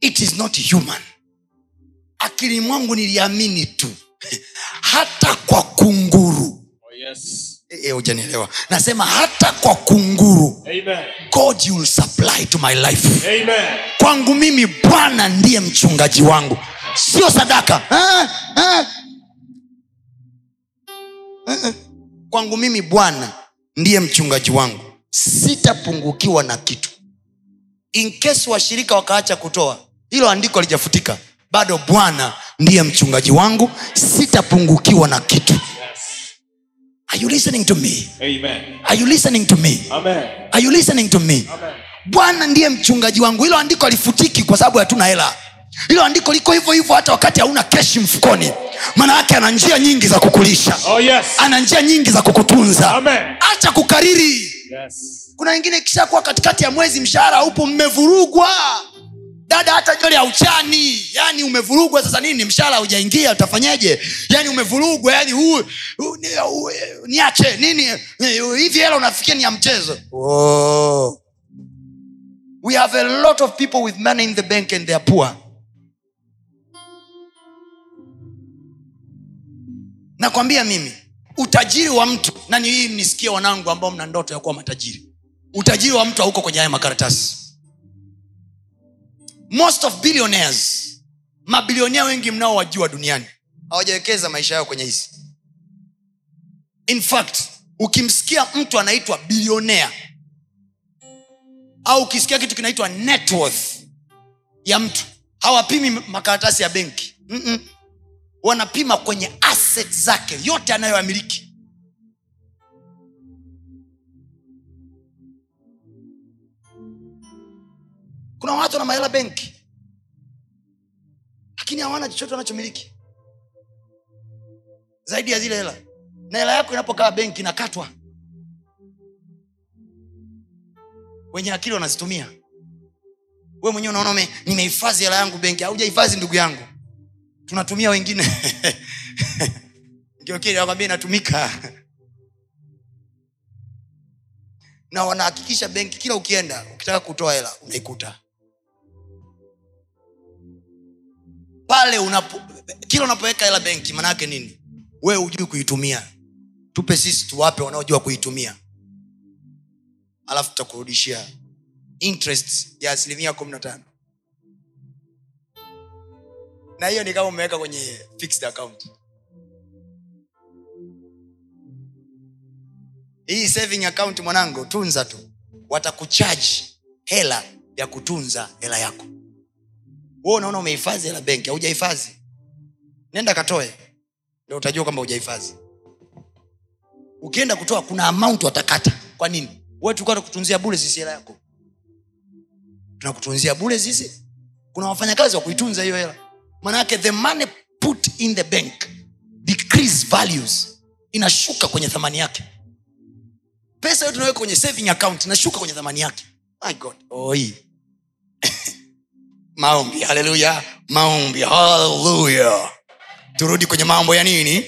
B: It is not human. Akili mwangu niliamini tu hata kwa kunguru
C: Oh, yes.
B: Eh, eh, nasema hata kwa kunguru
C: Amen.
B: god you will supply to my life
C: Amen.
B: kwangu mimi bwana ndiye mchungaji wangu sio sadaka ha, ha. Ah, ah. kwangu mimi bwana ndiye mchungaji wangu sitapungukiwa na kitu in case washirika wakaacha kutoa hilo andiko alijafutika bado bwana ndiye mchungaji wangu sitapungukiwa na kitu are you listening to me
C: Amen.
B: are you listening to me
C: Amen.
B: are you listening to me
C: Amen.
B: bwana ndiye mchungaji wangu hilo andiko alifutiki kwa sababu hatuna hela hilo andiko liko hivyo hivyo hata wakati hauna keshi mfukoni maana yake ana njia nyingi za kukulisha
C: Oh yes.
B: ana njia nyingi za kukutunza
C: Amen.
B: acha kukariri
C: Yes.
B: kuna wengine ikishakuwa katikati ya mwezi mshahara upo mmevurugwa dada hata nywele ya uchani yani umevurugwa sasa nini? Mshara haujaingia utafanyeje? Yani umevurugwa yani huu, huu, ni- huu, niache nini? Hivi hela unafikia ni ya mchezo? Oh. we have a lot of people with money in the bank and they are poor. Nakwambia mimi utajiri wa mtu nani hii mnisikie wanangu ambao mna ndoto ya kuwa matajiri. Utajiri wa mtu hauko kwenye haya makaratasi most of billionaires mabilionea wengi mnaowajua duniani. Hawajawekeza maisha yao kwenye hizi. In fact ukimsikia mtu anaitwa bilionea au ukisikia kitu kinaitwa net worth ya mtu hawapimi makaratasi ya benki. Mm-mm. wanapima kwenye asset zake yote anayoamiliki kuna watu wana mahela benki lakini hawana chochote wanachomiliki. Zaidi ya zile hela na hela yako inapokaa benki inakatwa. Wenye akili wanazitumia. We mwenyewe unaona nimehifadhi hela yangu benki haujahifadhi ndugu yangu. Tunatumia wengine. Kiokili nakwambia inatumika. Na wanahakikisha benki kila ukienda ukitaka kutoa hela unaikuta pale unapo kila unapoweka hela benki manaake nini? Wewe hujui kuitumia. Tupe sisi tuwape wanaojua kuitumia. Alafu tutakurudishia interest ya asilimia kumi na tano. Na hiyo ni kama umeweka kwenye fixed account. Hii saving account mwanangu tunza tu. Watakuchaji hela ya kutunza hela yako wewe unaona umehifadhi hela benki haujahifadhi. Nenda katoe ndio utajua kwamba hujahifadhi. Ukienda kutoa kuna amount watakata. Kwa nini? Wewe tulikuwa tukutunzia hela yako. Tunakutunzia bure sisi. Kuna wafanyakazi wa kuitunza hiyo hela. Manake the money put in the bank decrease values. Inashuka kwenye thamani yake. Pesa yote unaweka kwenye saving account inashuka kwenye thamani yake. My god. Oi maombi haleluya. Maombi haleluya. Turudi kwenye mambo ya nini?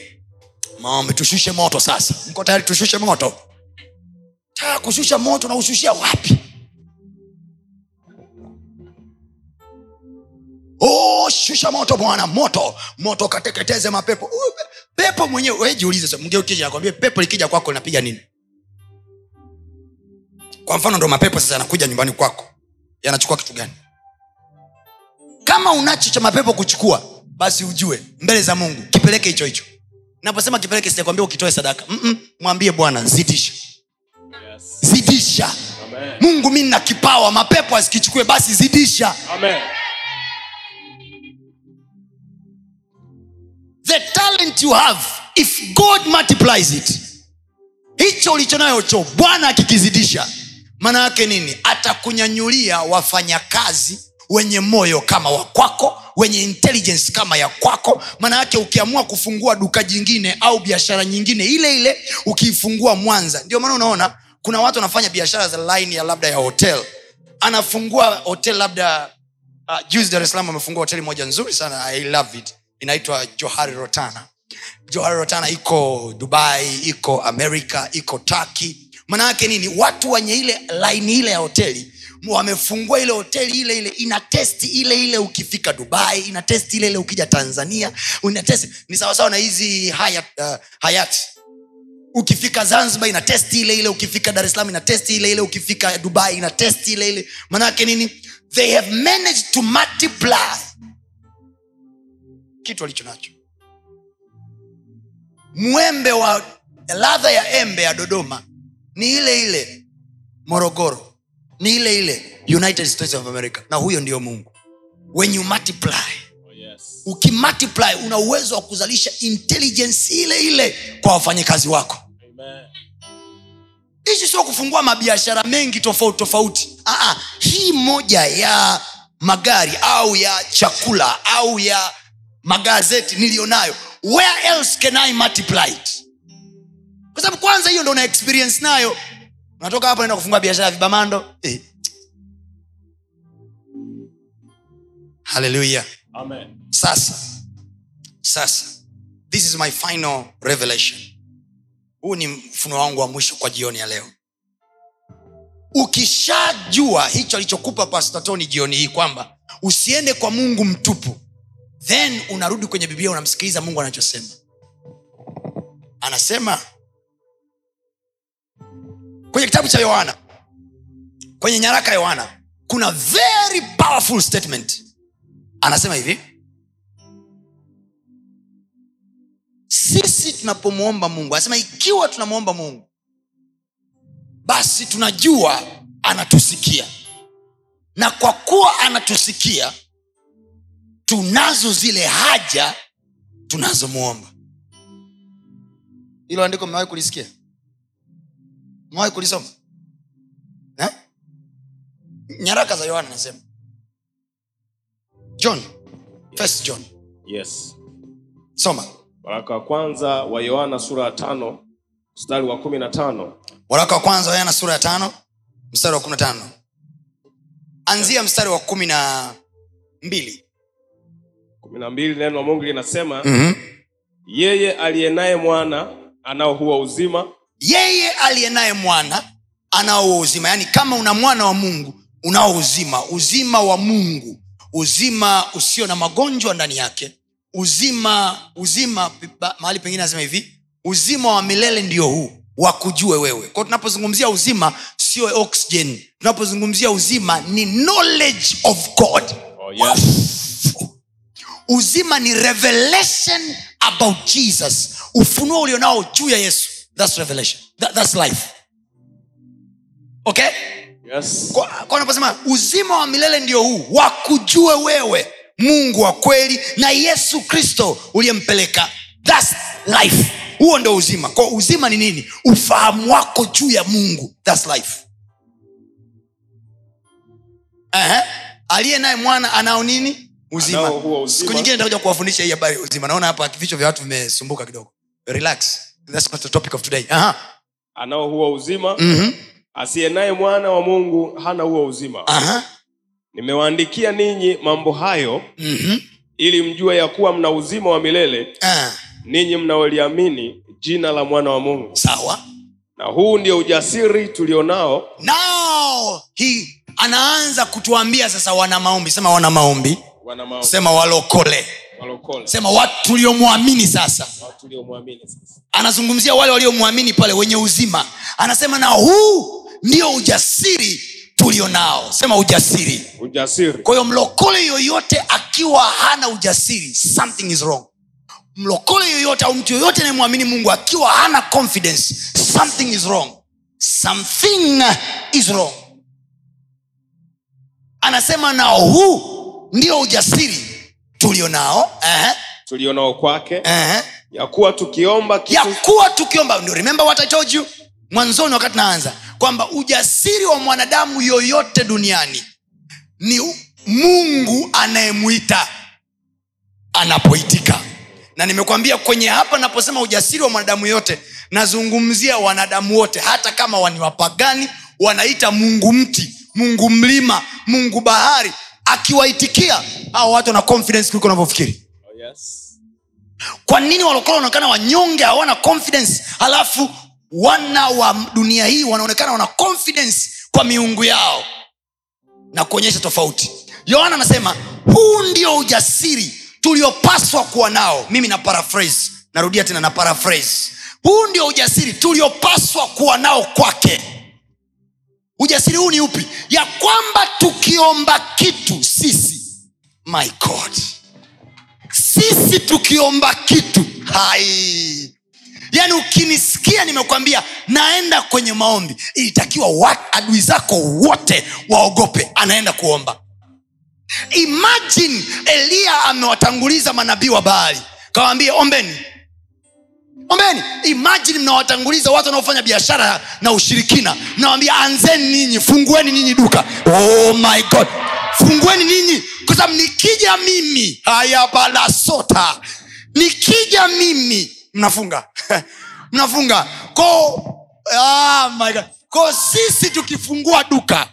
B: Maombi tushushe moto sasa. Mko tayari tushushe moto? Taa kushusha moto na wapi? Oh, shusha moto bwana moto. Moto kateketeze mapepo. Uh, pepo mwenyewe wewe jiulize sasa mgeu kija nakwambia pepo likija kwako linapiga nini? Kwa mfano ndo mapepo sasa yanakuja nyumbani kwako. Yanachukua kitu gani kama unacho cha mapepo kuchukua basi ujue mbele za mungu kipeleke hicho hicho naposema kipeleke sijakwambia ukitoe sadaka Mm-mm, mwambie bwana zidisha
C: Yes.
B: zidisha
C: Amen.
B: mungu mi nina kipawa mapepo asikichukue basi zidisha
C: Amen.
B: the talent you have if god multiplies it hicho ulicho nayocho bwana akikizidisha maana yake nini atakunyanyulia wafanyakazi wenye moyo kama wa kwako wenye intelligence kama ya kwako. Maana yake ukiamua kufungua duka jingine au biashara nyingine ile ile ukiifungua mwanza. Ndio maana unaona kuna watu wanafanya biashara za line ya labda ya hotel. Anafungua hotel labda uh, juzi dar es salaam amefungua hoteli moja nzuri sana. I love it. Inaitwa johari rotana. Johari rotana iko dubai iko america iko taki maana yake nini? Watu wenye ile laini ile ya hoteli wamefungua ile hoteli ile ile ina testi ile ile ukifika dubai ina testi ile ile ukija tanzania ina testi ni sawasawa na hizi hayat, uh, hayati. Ukifika zanzibar ina testi ile ile ukifika dar es salaam ina testi ile ile ukifika dubai ina testi ile ile. Manake nini? They have managed to multiply. Kitu alicho nacho. Mwembe wa ladha ya embe ya dodoma ni ile ile morogoro ni ile ile united states of america. Na huyo ndio mungu. When you multiply
C: Oh,
B: ukimultiply una uwezo wa kuzalisha intelligence ile ile kwa wafanyakazi wako. Hichi sio kufungua mabiashara mengi tofauti tofauti. Aa, hii moja ya magari au ya chakula au ya magazeti niliyonayo where else can i multiply it? Kwa sababu kwanza hiyo ndo una experience nayo unatoka hapa naenda kufungua biashara ya vibamando. Eh. haleluya sasa sasa this is my final revelation. Huu ni mfuno wangu wa mwisho kwa jioni ya leo. Ukishajua hicho alichokupa pastatoni jioni hii kwamba usiende kwa mungu mtupu then unarudi kwenye biblia unamsikiliza mungu anachosema. Anasema kwenye kitabu cha yohana kwenye nyaraka ya yohana kuna very powerful statement. Anasema hivi sisi tunapomwomba mungu anasema ikiwa tunamwomba mungu basi tunajua anatusikia. Na kwa kuwa anatusikia tunazo zile haja tunazomwomba. Hilo andiko mmewahi kulisikia mmewahi kulisoma? Eh? nyaraka za yohana nasema. John. First john.
C: Yes.
B: soma.
C: Waraka wa kwanza wa Yohana sura ya tano mstari wa kumi na tano.
B: waraka wa kwanza wa Yohana sura ya tano mstari wa kumi na tano. Anzia mstari wa kumi na mbili.
C: Kumi na mbili neno la Mungu linasema
B: mm-hmm.
C: yeye aliye naye mwana anao huwa uzima
B: yeye aliye naye mwana anao uzima. Yaani kama una mwana wa mungu unao uzima. Uzima wa mungu. Uzima usio na magonjwa ndani yake. Uzima uzima mahali pengine anasema hivi uzima wa milele ndio huu wakujue wewe. Kwao tunapozungumzia uzima sio oxygen. Tunapozungumzia uzima ni knowledge of god.
C: Oh, yes.
B: uzima ni revelation about jesus. Ufunuo ulionao juu ya yesu thats revelation. That, that's life. Okay?
C: Yes.
B: kwa kwa uzima wa milele ndio huu wakujue wewe mungu wa kweli na yesu kristo uliyempeleka. Thats life. Huo ndo uzima. Kwa uzima ni nini? Ufahamu wako juu ya mungu. Thats life. Ehe. aliye naye mwana anao nini? Uzima.
C: Uzima.
B: siku nyingine nitakuja kuwafundisha hii habari ya uzima. Naona hapa vichwa vya watu vimesumbuka kidogo. Relax That's not the topic of today Aha.
C: anao huo uzima
B: Mhm.
C: asiye naye mwana wa mungu hana huo uzima
B: Aha.
C: nimewaandikia ninyi mambo hayo
B: Mhm.
C: ili mjue ya kuwa mna uzima wa milele
B: Ah.
C: ninyi mnaoliamini jina la mwana wa mungu
B: sawa
C: na huu ndio ujasiri tulionao
B: now he anaanza kutuambia sasa wana maombi sema wana maombi
C: wana maombi.
B: sema walokole sema watu tuliomwamini sasa.
C: Sasa.
B: Anazungumzia wale waliomwamini pale wenye uzima. Anasema na huu ndio ujasiri tulionao. Sema ujasiri.
C: Ujasiri.
B: Kwa hiyo mlokole yoyote akiwa hana ujasiri something is wrong. Mlokole yoyote au mtu yoyote anayemwamini mungu akiwa hana confidence something is wrong. Something is wrong. Anasema na huu ndio ujasiri tulio nao uh-huh,
C: tulionao kwake.
B: Uh-huh.
C: ya kuwa tukiomba
B: ya
C: kitu
B: kuwa tukiomba. Ndio remember what I told you? Mwanzoni wakati naanza. Kwamba ujasiri wa mwanadamu yoyote duniani ni mungu anayemwita anapoitika. Na nimekwambia kwenye hapa naposema ujasiri wa mwanadamu yote nazungumzia wanadamu wote hata kama wani wapagani wanaita mungu mti mungu mlima mungu bahari akiwaitikia hawa watu wana confidence kuliko unavyofikiri
C: oh, yes.
B: kwa nini walokola wanaonekana wanyonge hawana confidence halafu wana wa dunia hii wanaonekana wana confidence kwa miungu yao na kuonyesha tofauti? Yohana anasema huu ndio ujasiri tuliopaswa kuwa nao. Mimi na paraphrase narudia tena na paraphrase. Huu ndio ujasiri tuliopaswa kuwa nao kwake ujasiri huu ni upi? Ya kwamba tukiomba kitu sisi my god. Sisi tukiomba kitu hai. Yaani ukinisikia nimekwambia naenda kwenye maombi ilitakiwa adui zako wote waogope anaenda kuomba. Imajini eliya amewatanguliza manabii wa bahari kawaambia ombeni ombeni imajini mnawatanguliza watu wanaofanya biashara na ushirikina. Nawambia anzeni ninyi fungueni ninyi duka. Oh my god. Fungueni ninyi. Kwa sababu nikija mimi hayabalasota nikija mimi mnafunga. Mnafunga. Ko ah, my god. Ko sisi tukifungua duka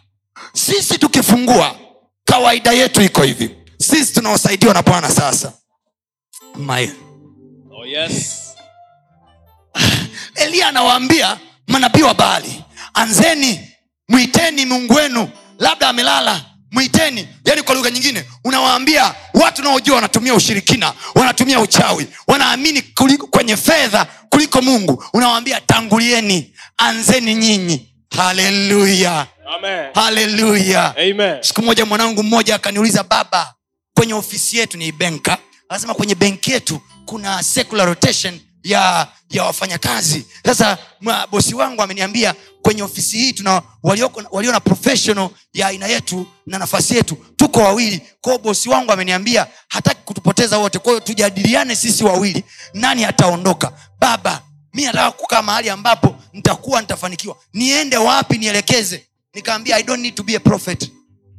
B: sisi tukifungua kawaida yetu iko hivi. Sisi tunaosaidiwa na bwana sasa. My
C: Oh, yes.
B: Eliya anawaambia manabii wa baali anzeni mwiteni mungu wenu labda amelala mwiteni. Yani kwa lugha nyingine unawaambia watu unaojua wanatumia ushirikina wanatumia uchawi wanaamini kwenye fedha kuliko mungu. Unawaambia tangulieni anzeni nyinyi. Haleluya. Haleluya. Siku moja mwanangu mmoja akaniuliza baba kwenye ofisi yetu ni benka anasema kwenye benki yetu kuna secular rotation ya ya wafanyakazi. Sasa bosi wangu ameniambia kwenye ofisi hii tuna walio na professional ya aina yetu na nafasi yetu. Tuko wawili. Kwao bosi wangu ameniambia hataki kutupoteza wote. Kwao tujadiliane sisi wawili nani ataondoka. Baba mi nataka kukaa mahali ambapo nitakuwa nitafanikiwa. Niende wapi nielekeze? Nikaambia i don't need to be a prophet.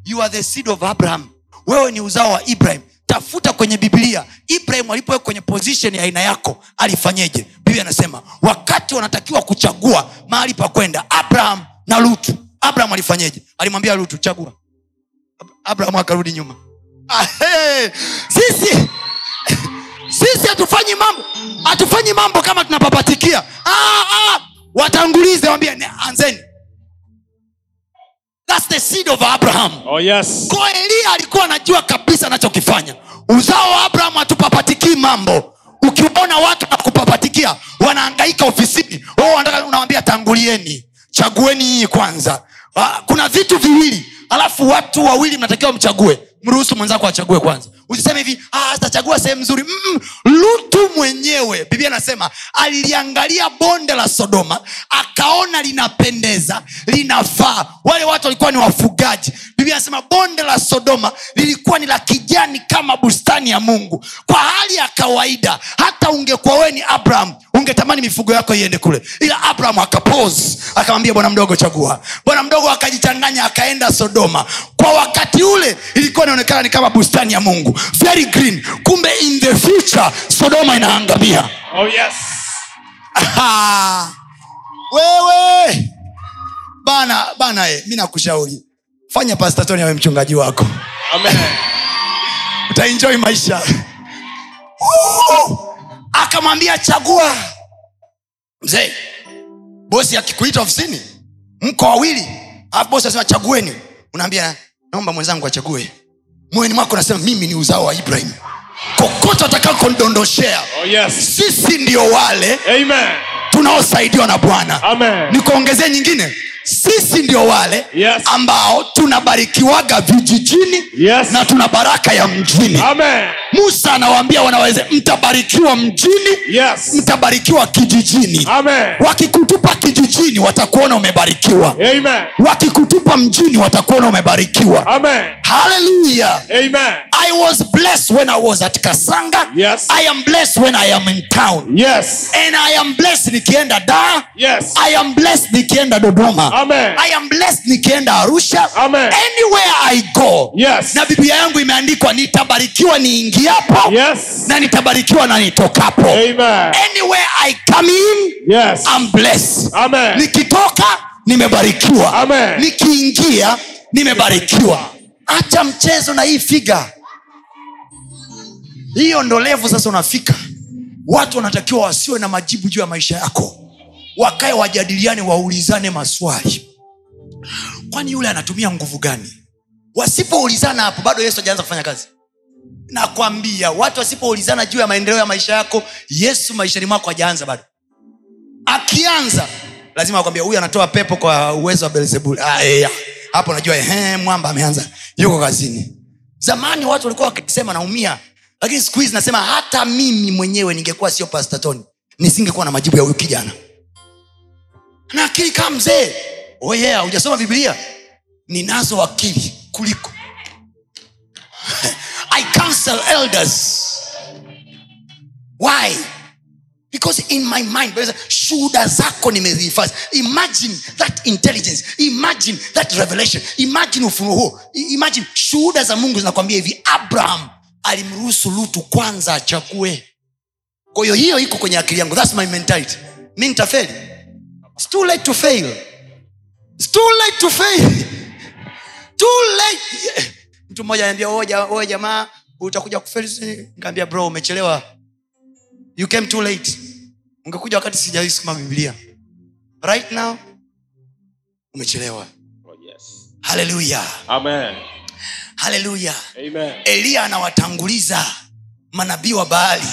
B: You are the seed of abraham. Wewe ni uzao wa ibrahim tafuta kwenye biblia. Ibrahim alipoweka kwenye position ya aina yako alifanyeje? Biblia anasema wakati wanatakiwa kuchagua mahali pa kwenda abraham na lutu. Abraham alifanyeje? Alimwambia lutu chagua. Abraham akarudi nyuma. Ah, sisi sisi hatufanyi mambo hatufanyi mambo kama tunapapatikia seed of abraham.
C: Oh, yes.
B: ko eliya alikuwa anajua kabisa anachokifanya. Uzao wa abraham hatupapatikii mambo. Ukiona watu nakupapatikia wanaangaika ofisini. Wanataka- unawambia tangulieni. Chagueni hii kwanza. Ah, kuna vitu viwili alafu watu wawili mnatakiwa mchague mruhusu mwenzako achague kwanza. Usiseme hivi "Ah, atachagua sehemu nzuri. Mm, lutu mwenyewe biblia anasema aliliangalia bonde la sodoma akaona linapendeza linafaa. Wale watu walikuwa ni wafugaji. Biblia anasema bonde la sodoma lilikuwa ni la kijani kama bustani ya mungu. Kwa hali ya kawaida hata ungekuwa wewe ni abraham ungetamani mifugo yako iende kule. Ila abraham akapose akamwambia bwana mdogo chagua. Bwana mdogo akajichanganya akaenda sodoma. Kwa wakati ule ilikuwa inaonekana ni kama bustani ya mungu. Very green. Kumbe in the future sodoma inaangamia.
C: Oh, yes.
B: Wewe. Bana bana e, mi nakushauri. Fanya pastatoni awe mchungaji wako. Utaenjoi maisha. Akamwambia chagua. Mzee bosi akikuita ofisini mko wawili. Alafu bosi anasema chagueni. Unaambia naomba mwenzangu achague moyoni mwako unasema mimi ni uzao wa ibrahim kokote atakakodondoshea
C: Oh, yes.
B: sisi ndio wale tunaosaidiwa na bwana
C: Amen.
B: nikuongezee nyingine sisi ndio wale
C: Yes.
B: ambao tunabarikiwaga vijijini
C: Yes.
B: na tuna baraka ya mjini
C: Amen.
B: musa anawaambia wanaweze mtabarikiwa mjini
C: Yes.
B: mtabarikiwa kijijini
C: Amen.
B: wakikutupa kijijini watakuona umebarikiwa
C: Amen.
B: wakikutupa mjini watakuona umebarikiwa
C: Amen.
B: i was blessed when i was at kasanga
C: Yes.
B: i am blessed when i am in town
C: Yes.
B: and i am blessed nikienda daa
C: Yes.
B: i am blessed nikienda dodoma
C: Amen.
B: i am blessed nikienda arusha
C: Amen.
B: anywhere i go
C: Yes.
B: na biblia yangu imeandikwa nitabarikiwa niingiapo
C: Yes.
B: na nitabarikiwa na nitokapo
C: Amen.
B: anywhere i come in
C: Yes.
B: I'm blessed
C: Amen.
B: nikitoka nimebarikiwa
C: Amen.
B: nikiingia nimebarikiwa acha mchezo na hii figa hiyo ndo levu sasa unafika watu wanatakiwa wasiwe na majibu juu ya maisha yako wakae wajadiliane waulizane maswali. Kwani yule anatumia nguvu gani? Wasipoulizana hapo bado yesu ajaanza kufanya kazi. Nakwambia watu wasipoulizana juu ya maendeleo ya maisha yako yesu maishani mwako hajaanza bado. Akianza lazima akwambia huyu anatoa pepo kwa uwezo wa belzebul ah, eh, hapo najua ehe, mwamba ameanza. Yuko kazini. Zamani watu walikuwa wakisema naumia. Lakini siku hizi nasema hata mimi mwenyewe ningekuwa sio pastatoni nisingekuwa na majibu ya huyu kijana na akili kaa mzee. Oh yeah hujasoma biblia? Ninazo akili kuliko. I counsel elders. Why? Because in my mind shuhuda zako nimezihifadhi. Imagine that intelligence. Imagine that revelation. Imagine ufunuo huo. Imagine shuhuda za mungu zinakwambia hivi abraham alimruhusu lutu kwanza achague. Kwa hiyo hiyo iko kwenye akili yangu. Thats my mentality. Mi nitafeli It's too late to fail. It's too late to fail. Too late. Mtu mmoja ananiambia wewe jamaa utakuja kufeli Nikamwambia bro umechelewa. You came too late. Ungekuja wakati sijaisoma biblia. Right now umechelewa.
C: Oh, yes.
B: Hallelujah.
C: Amen.
B: Hallelujah.
C: Amen.
B: eliya anawatanguliza manabii wa baali.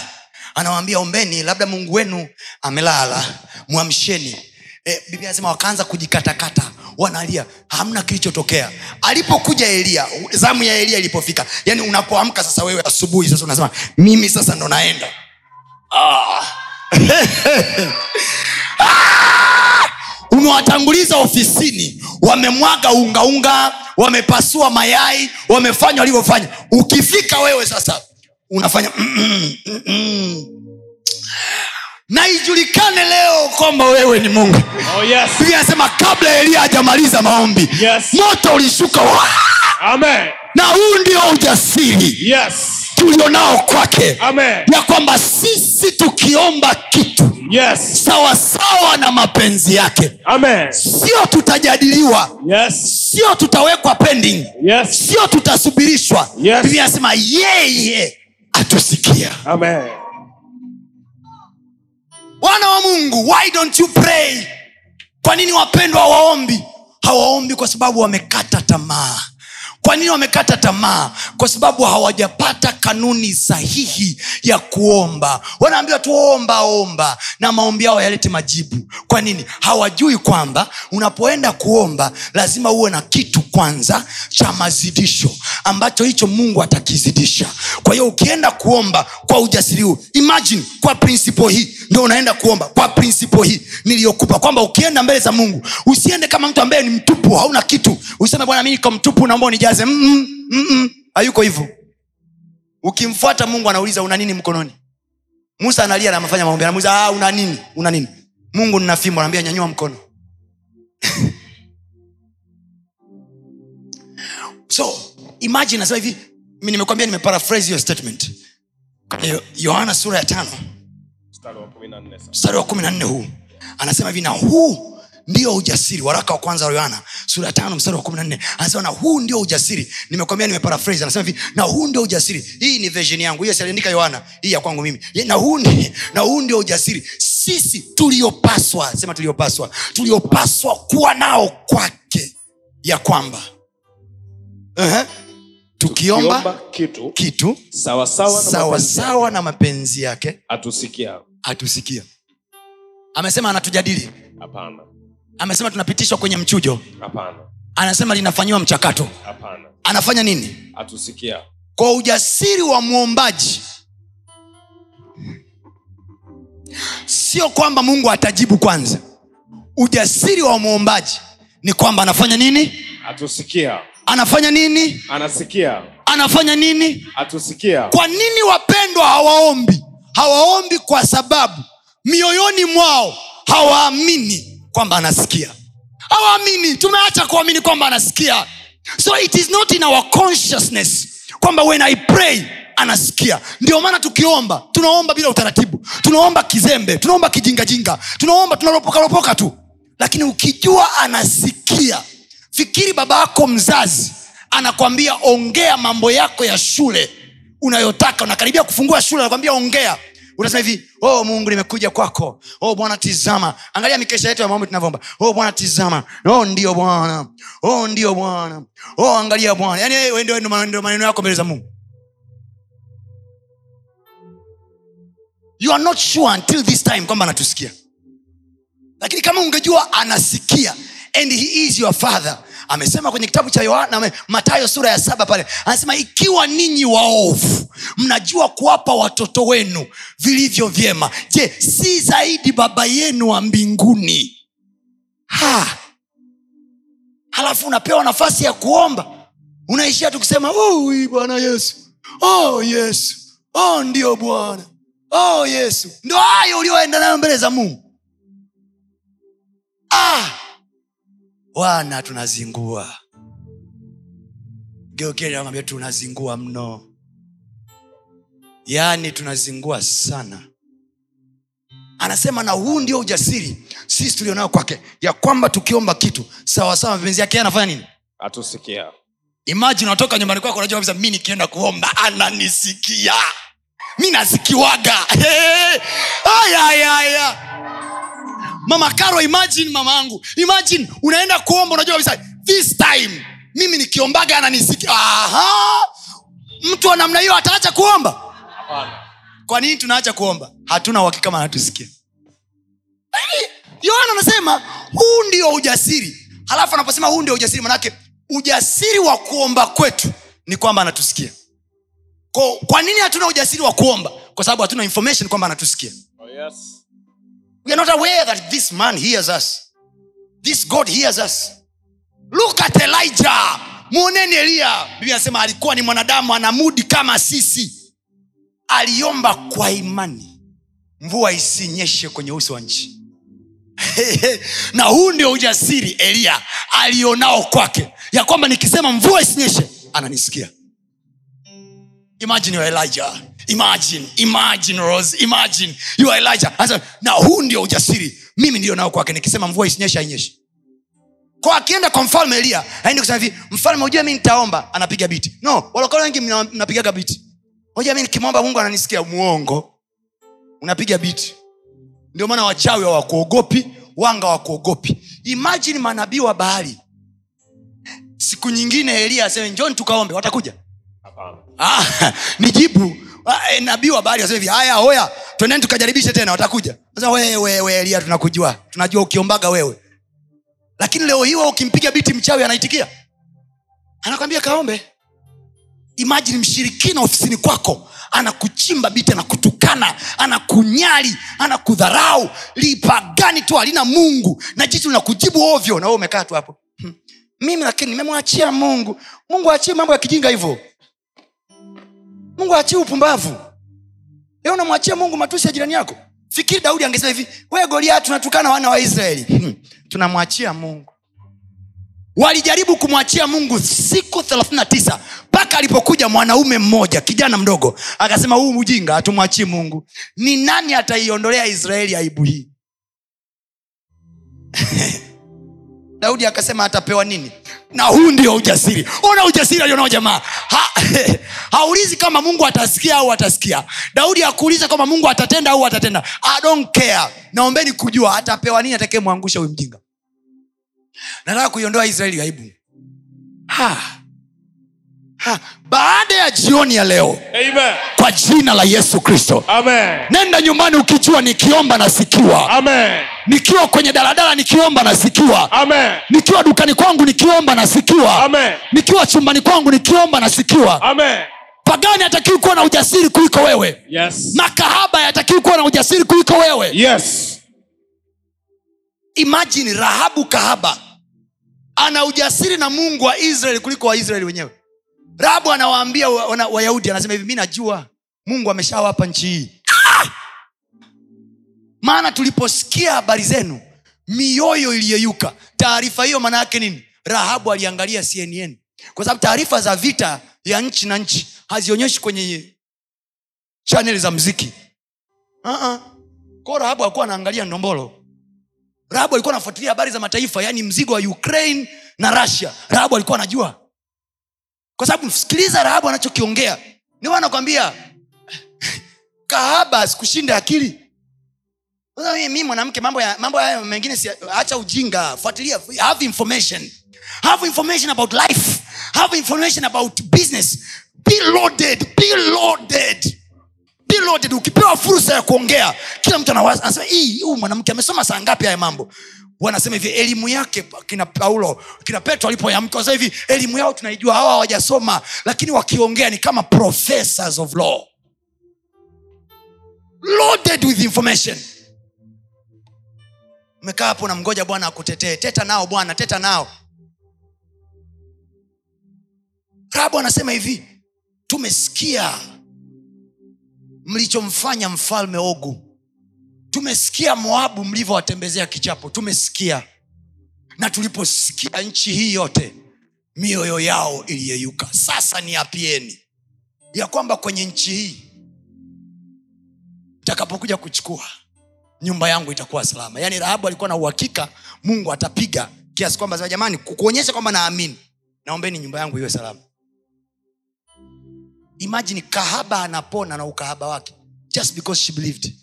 B: Anawaambia ombeni labda mungu wenu amelala. Mwamsheni e, biblia anasema wakaanza kujikatakata wanalia hamna kilichotokea alipokuja elia zamu ya elia ilipofika yani unapoamka sasa wewe asubuhi sasa unasema mimi sasa ndo naenda ah. Ah! umewatanguliza ofisini wamemwaga ungaunga wamepasua mayai wamefanya walivyofanya ukifika wewe sasa unafanya mm-mm, mm-mm. Na ijulikane leo kwamba wewe ni mungu
C: Oh, yes.
B: anasema kabla eliya hajamaliza maombi
C: Yes.
B: moto ulishuka
C: Amen.
B: na huu ndio ujasiri
C: Yes.
B: tulionao kwake ya kwamba sisi tukiomba kitu
C: Yes.
B: sawasawa na mapenzi yake
C: Amen.
B: sio tutajadiliwa
C: Yes.
B: sio tutawekwa pending
C: Yes.
B: sio tutasubirishwa
C: Yes.
B: biblia anasema yeye atusikia
C: Amen.
B: Wana wa mungu why don't you pray? Kwa nini wapendwa hawaombi? Hawaombi kwa sababu wamekata tamaa. Kwa nini wamekata tamaa? Kwa sababu hawajapata kanuni sahihi ya kuomba. Wanaambiwa tu omba omba. Na maombi yao yalete majibu. Kwa nini? Hawajui kwamba unapoenda kuomba lazima uwe na kitu kwanza cha mazidisho ambacho hicho mungu atakizidisha. Kwa hiyo ukienda kuomba kwa ujasiri huu imagine kwa prinsipo hii ndo unaenda kuomba kwa prinsipo hii niliyokupa kwamba ukienda mbele za mungu usiende kama mtu ambaye ni mtupu hauna kitu. Useme bwana mi niko mtupu naomba unijaze. Mm-mm, mm-mm. hayuko hivyo. Ukimfuata mungu anauliza una nini mkononi? Musa analia namafanya maombi anamuuliza ah, una nini? Una nini? Mungu nina anaambia nyanyua mkono so imagine nasema hivi nimekwambia nimeparaphrase hiyo statement. Yohana sura ya tano.
C: Mstari wa 14 sasa.
B: mstari wa kumi na nne huu. Anasema hivi na huu ndio ujasiri. Waraka wa kwanza wa yohana sura ya tano mstari wa kumi na nne. Anasema na huu ndio ujasiri. Nimekwambia nimeparaphrase. Anasema hivi na huu ndio ujasiri. Hii ni version yangu. Hiyo sialiandika yohana. Hii ya kwangu mimi. Na huu, ni, na huu ndio ujasiri. Sisi tuliopaswa sema tuliopaswa tuliopaswa kuwa nao kwake ya kwamba uh-huh. tukiomba
C: tukiomba kitu
B: kitu
C: sawasawa na mapenzi
B: sawa na mapenzi yake
C: atusikia.
B: atusikia amesema anatujadili
C: Hapana.
B: amesema tunapitishwa kwenye mchujo
C: Hapana.
B: anasema linafanyiwa mchakato
C: Hapana.
B: anafanya nini
C: Atusikia.
B: kwa ujasiri wa mwombaji sio kwamba mungu atajibu kwanza ujasiri wa mwombaji ni kwamba anafanya nini
C: Atusikia.
B: Anafanya nini?
C: Anasikia.
B: anafanya nini?
C: Atusikia.
B: kwa nini wapendwa hawaombi? Hawaombi kwa sababu mioyoni mwao hawaamini kwamba anasikia. Hawaamini. Tumeacha kuamini kwamba anasikia. So it is not in our consciousness kwamba when i pray anasikia. Ndio maana tukiomba tunaomba bila utaratibu. Tunaomba kizembe tunaomba kijingajinga. Tunaomba tunalopokaropoka tu. Lakini ukijua anasikia fikiri baba yako mzazi anakwambia ongea mambo yako ya shule unayotaka. Unakaribia kufungua shule anakwambia ongea. Unasema hivi oh mungu nimekuja kwako. Oh bwana tizama. Angalia mikesha yetu ya maombi tunavyoomba. Oh bwana tizama. Oh ndio bwana. Oh ndio bwana. Oh angalia bwana. Wewe ndio maneno yako mbele za mungu. You are not sure until this time kwamba anatusikia. Lakini kama ungejua anasikia. And he is your father amesema kwenye kitabu cha yohana matayo sura ya saba pale. Anasema ikiwa ninyi waovu mnajua kuwapa watoto wenu vilivyo vyema. Je si zaidi baba yenu wa mbinguni? Ha! Halafu unapewa nafasi ya kuomba. Unaishia tu kusema "Oh, bwana yesu. Oh yesu. Oh ndio bwana. Oh yesu. Ndo hayo ulioenda nayo mbele za mungu. Ah bwana tunazingua. Geokeliamwambia tunazingua mno. Yaani tunazingua sana. Anasema na huu ndio ujasiri sisi tulionao kwake ya kwamba tukiomba kitu sawasawa mapenzi yake anafanya nini?
C: Atusikia
B: imajini unatoka nyumbani kwako unajua kabisa mi nikienda kuomba ananisikia. Mi nasikiwaga Hey! Aya, aya. Mama karo imagine mama angu imagine unaenda kuomba unajua kabisa this time mimi nikiombaga ananisikia mtu wa namna hiyo ataacha kuomba? Kwa nini tunaacha kuomba? Hatuna uhakika kama anatusikia. Yaani, yohana anasema huu ndio ujasiri. Halafu anaposema huu ndio ujasiri manake ujasiri wa kuomba kwetu ni kwamba anatusikia. Kwa, kwa nini hatuna ujasiri wa kuomba? Kwa sababu hatuna information kwamba anatusikia.
C: Oh, yes.
B: We are not aware that this man hears us. This god hears us. Look at elijah. Mwoneni eliya biblia anasema alikuwa ni mwanadamu ana mudi kama sisi. Aliomba kwa imani. Mvua isinyeshe kwenye uso wa nchi. Na huu ndio ujasiri eliya alionao kwake. Ya kwamba nikisema mvua isinyeshe ananisikia. Imagine you are elijah imagine imagine rose imagine. You are elijah. Asa, na huu ndio ujasiri. Mimi ndio nao kwake. Nikisema mvua isinyeshe ainyeshe kwa akienda kwa mfalme elia aende kusema hivi mfalme ujue mi nitaomba? Anapiga biti no walokole wengi mnapigaga biti moja mi nikimwomba mungu ananisikia muongo unapiga biti ndio maana wachawi hawakuogopi wanga wakuogopi imajini manabii wa bahari siku nyingine elia aseme njoni tukaombe. Watakuja?
C: Hapana.
B: ah, nijibu Eh, nabii wa bahari aseme hivi haya hoya twendeni tukajaribishe tena watakuja. Sasa wewe elia tunakujua. Tunajua ukiombaga wewe. Lakini leo hiwa ukimpiga biti mchawi anaitikia? Anakwambia kaombe. Imajini mshirikina ofisini kwako anakuchimba biti anakutukana anakunyali anakudharau. Lipagani tu halina mungu. Na jitu linakujibu ovyo na wewe umekaa tu hapo. Hmm. mimi lakini nimemwachia mungu. Mungu achie mambo ya kijinga hivyo mungu achii upumbavu. Leo unamwachia mungu matusi ya jirani yako. Fikiri daudi angesema hivi we goliati tunatukana wana wa israeli. Hmm. tunamwachia mungu. Walijaribu kumwachia mungu siku 39 mpaka alipokuja mwanaume mmoja kijana mdogo akasema huu mjinga hatumwachii mungu. Ni nani ataiondolea israeli aibu hii? Daudi akasema atapewa nini na huu ndio ujasiri. Ona ujasiri alionao jamaa? Ha, haulizi kama mungu atasikia au atasikia. Daudi akuuliza kama mungu atatenda au atatenda. I don't care. Naombeni kujua atapewa nini atakayemwangusha huyu mjinga. Nataka kuiondoa israeli aibu. Ha. Ha. baada ya jioni ya leo
C: Amen.
B: kwa jina la yesu kristo nenda nyumbani ukijua nikiomba nasikiwa
C: Amen.
B: nikiwa kwenye daladala nikiomba nasikiwa
C: Amen.
B: nikiwa dukani kwangu nikiomba nasikiwa
C: Amen.
B: nikiwa chumbani kwangu nikiomba nasikiwa
C: Amen.
B: pagani hatakiwi kuwa na ujasiri kuliko wewe
C: Yes.
B: makahaba yatakiwi kuwa na ujasiri kuliko wewe
C: Yes.
B: imajini rahabu kahaba ana ujasiri na mungu wa israeli kuliko waisraeli wenyewe rahabu anawaambia wayahudi anasema hivi mi najua mungu ameshawapa nchi hii. Ah! maana tuliposikia habari zenu mioyo iliyeyuka. Taarifa hiyo maana yake nini? Rahabu aliangalia cnn kwa sababu taarifa za vita ya nchi na nchi hazionyeshi kwenye chaneli za mziki uh-uh. ko rahabu alikuwa anaangalia ndombolo. Rahabu alikuwa anafuatilia habari za mataifa yaani mzigo wa ukraine na russia. Rahabu alikuwa anajua kwa sababu sikiliza rahabu anachokiongea. Niwa anakwambia kahaba sikushinda akili. Mimi mwanamke mambo ya mengine si, acha ujinga. Fuatilia have information. Have information about life. Have information about business. Be loaded be loaded. Ukipewa fursa ya kuongea kila mtu anasema "Hii, huyu mwanamke amesoma saa ngapi haya mambo wanasema hivi elimu yake kina paulo kina petro alipoyamka hivi elimu yao tunaijua hawa hawajasoma lakini wakiongea ni kama professors of law. Loaded with information. Umekaa hapo na mgoja bwana akutetee. Teta nao bwana teta nao. Rabu anasema hivi tumesikia mlichomfanya mfalme ogu tumesikia moabu mlivyowatembezea kichapo tumesikia. Na tuliposikia nchi hii yote mioyo yao iliyeyuka. Sasa ni apieni ya kwamba kwenye nchi hii takapokuja kuchukua nyumba yangu itakuwa salama. Yaani rahabu alikuwa na uhakika mungu atapiga kiasi kwamba jamani ku- kuonyesha kwamba naamini naombeni nyumba yangu iwe salama. Imajini kahaba anapona na ukahaba wake just because she believed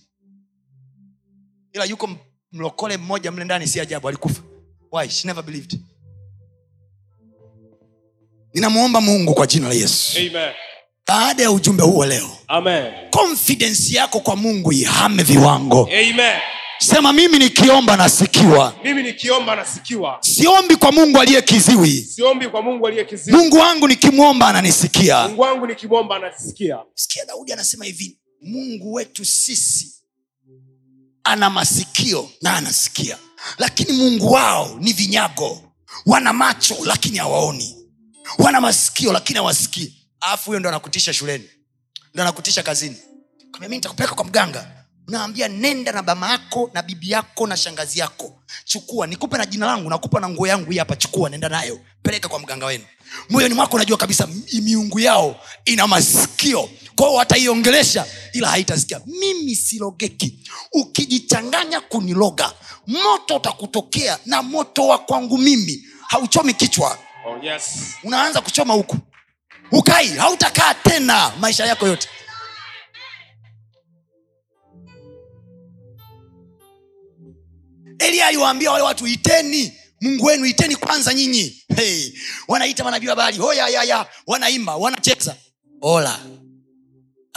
B: ila yuko mlokole mmoja mle ndani si ajabu alikufa. Why? She never believed. Ninamwomba mungu kwa jina la yesu.
C: Amen.
B: baada ya ujumbe huo leo konfidensi yako kwa mungu ihame viwango.
C: Amen.
B: sema mimi nikiomba nasikiwa.
C: Mimi nikiomba nasikiwa.
B: Siombi kwa mungu aliye kiziwi.
C: Siombi kwa mungu aliye kiziwi.
B: Mungu wangu nikimwomba ananisikia.
C: Mungu wangu nikimwomba anasikia
B: sikia daudi anasema hivi mungu wetu sisi ana masikio na anasikia. Lakini mungu wao ni vinyago. Wana macho lakini hawaoni. Wana masikio lakini hawasikii. Alafu huyo ndo anakutisha shuleni. Ndo anakutisha kazini. Mi nitakupeleka kwa mganga unaambia nenda na bama yako na bibi yako na shangazi yako. Chukua nikupe na jina langu nakupa na nguo yangu hii hapa. Chukua nenda nayo. Peleka kwa mganga wenu. Moyoni mwako unajua kabisa miungu yao ina masikio kwao wataiongelesha ila haitasikia. Mimi silogeki. Ukijichanganya kuniloga moto utakutokea na moto wa kwangu mimi. Hauchomi kichwa.
C: Oh, yes.
B: unaanza kuchoma huku. Ukai hautakaa tena maisha yako yote. Elia aliwaambia wale watu iteni mungu wenu iteni kwanza nyinyi. Hey. wanaita manabii habari. Hoyayaya wanaimba wanacheza. Ola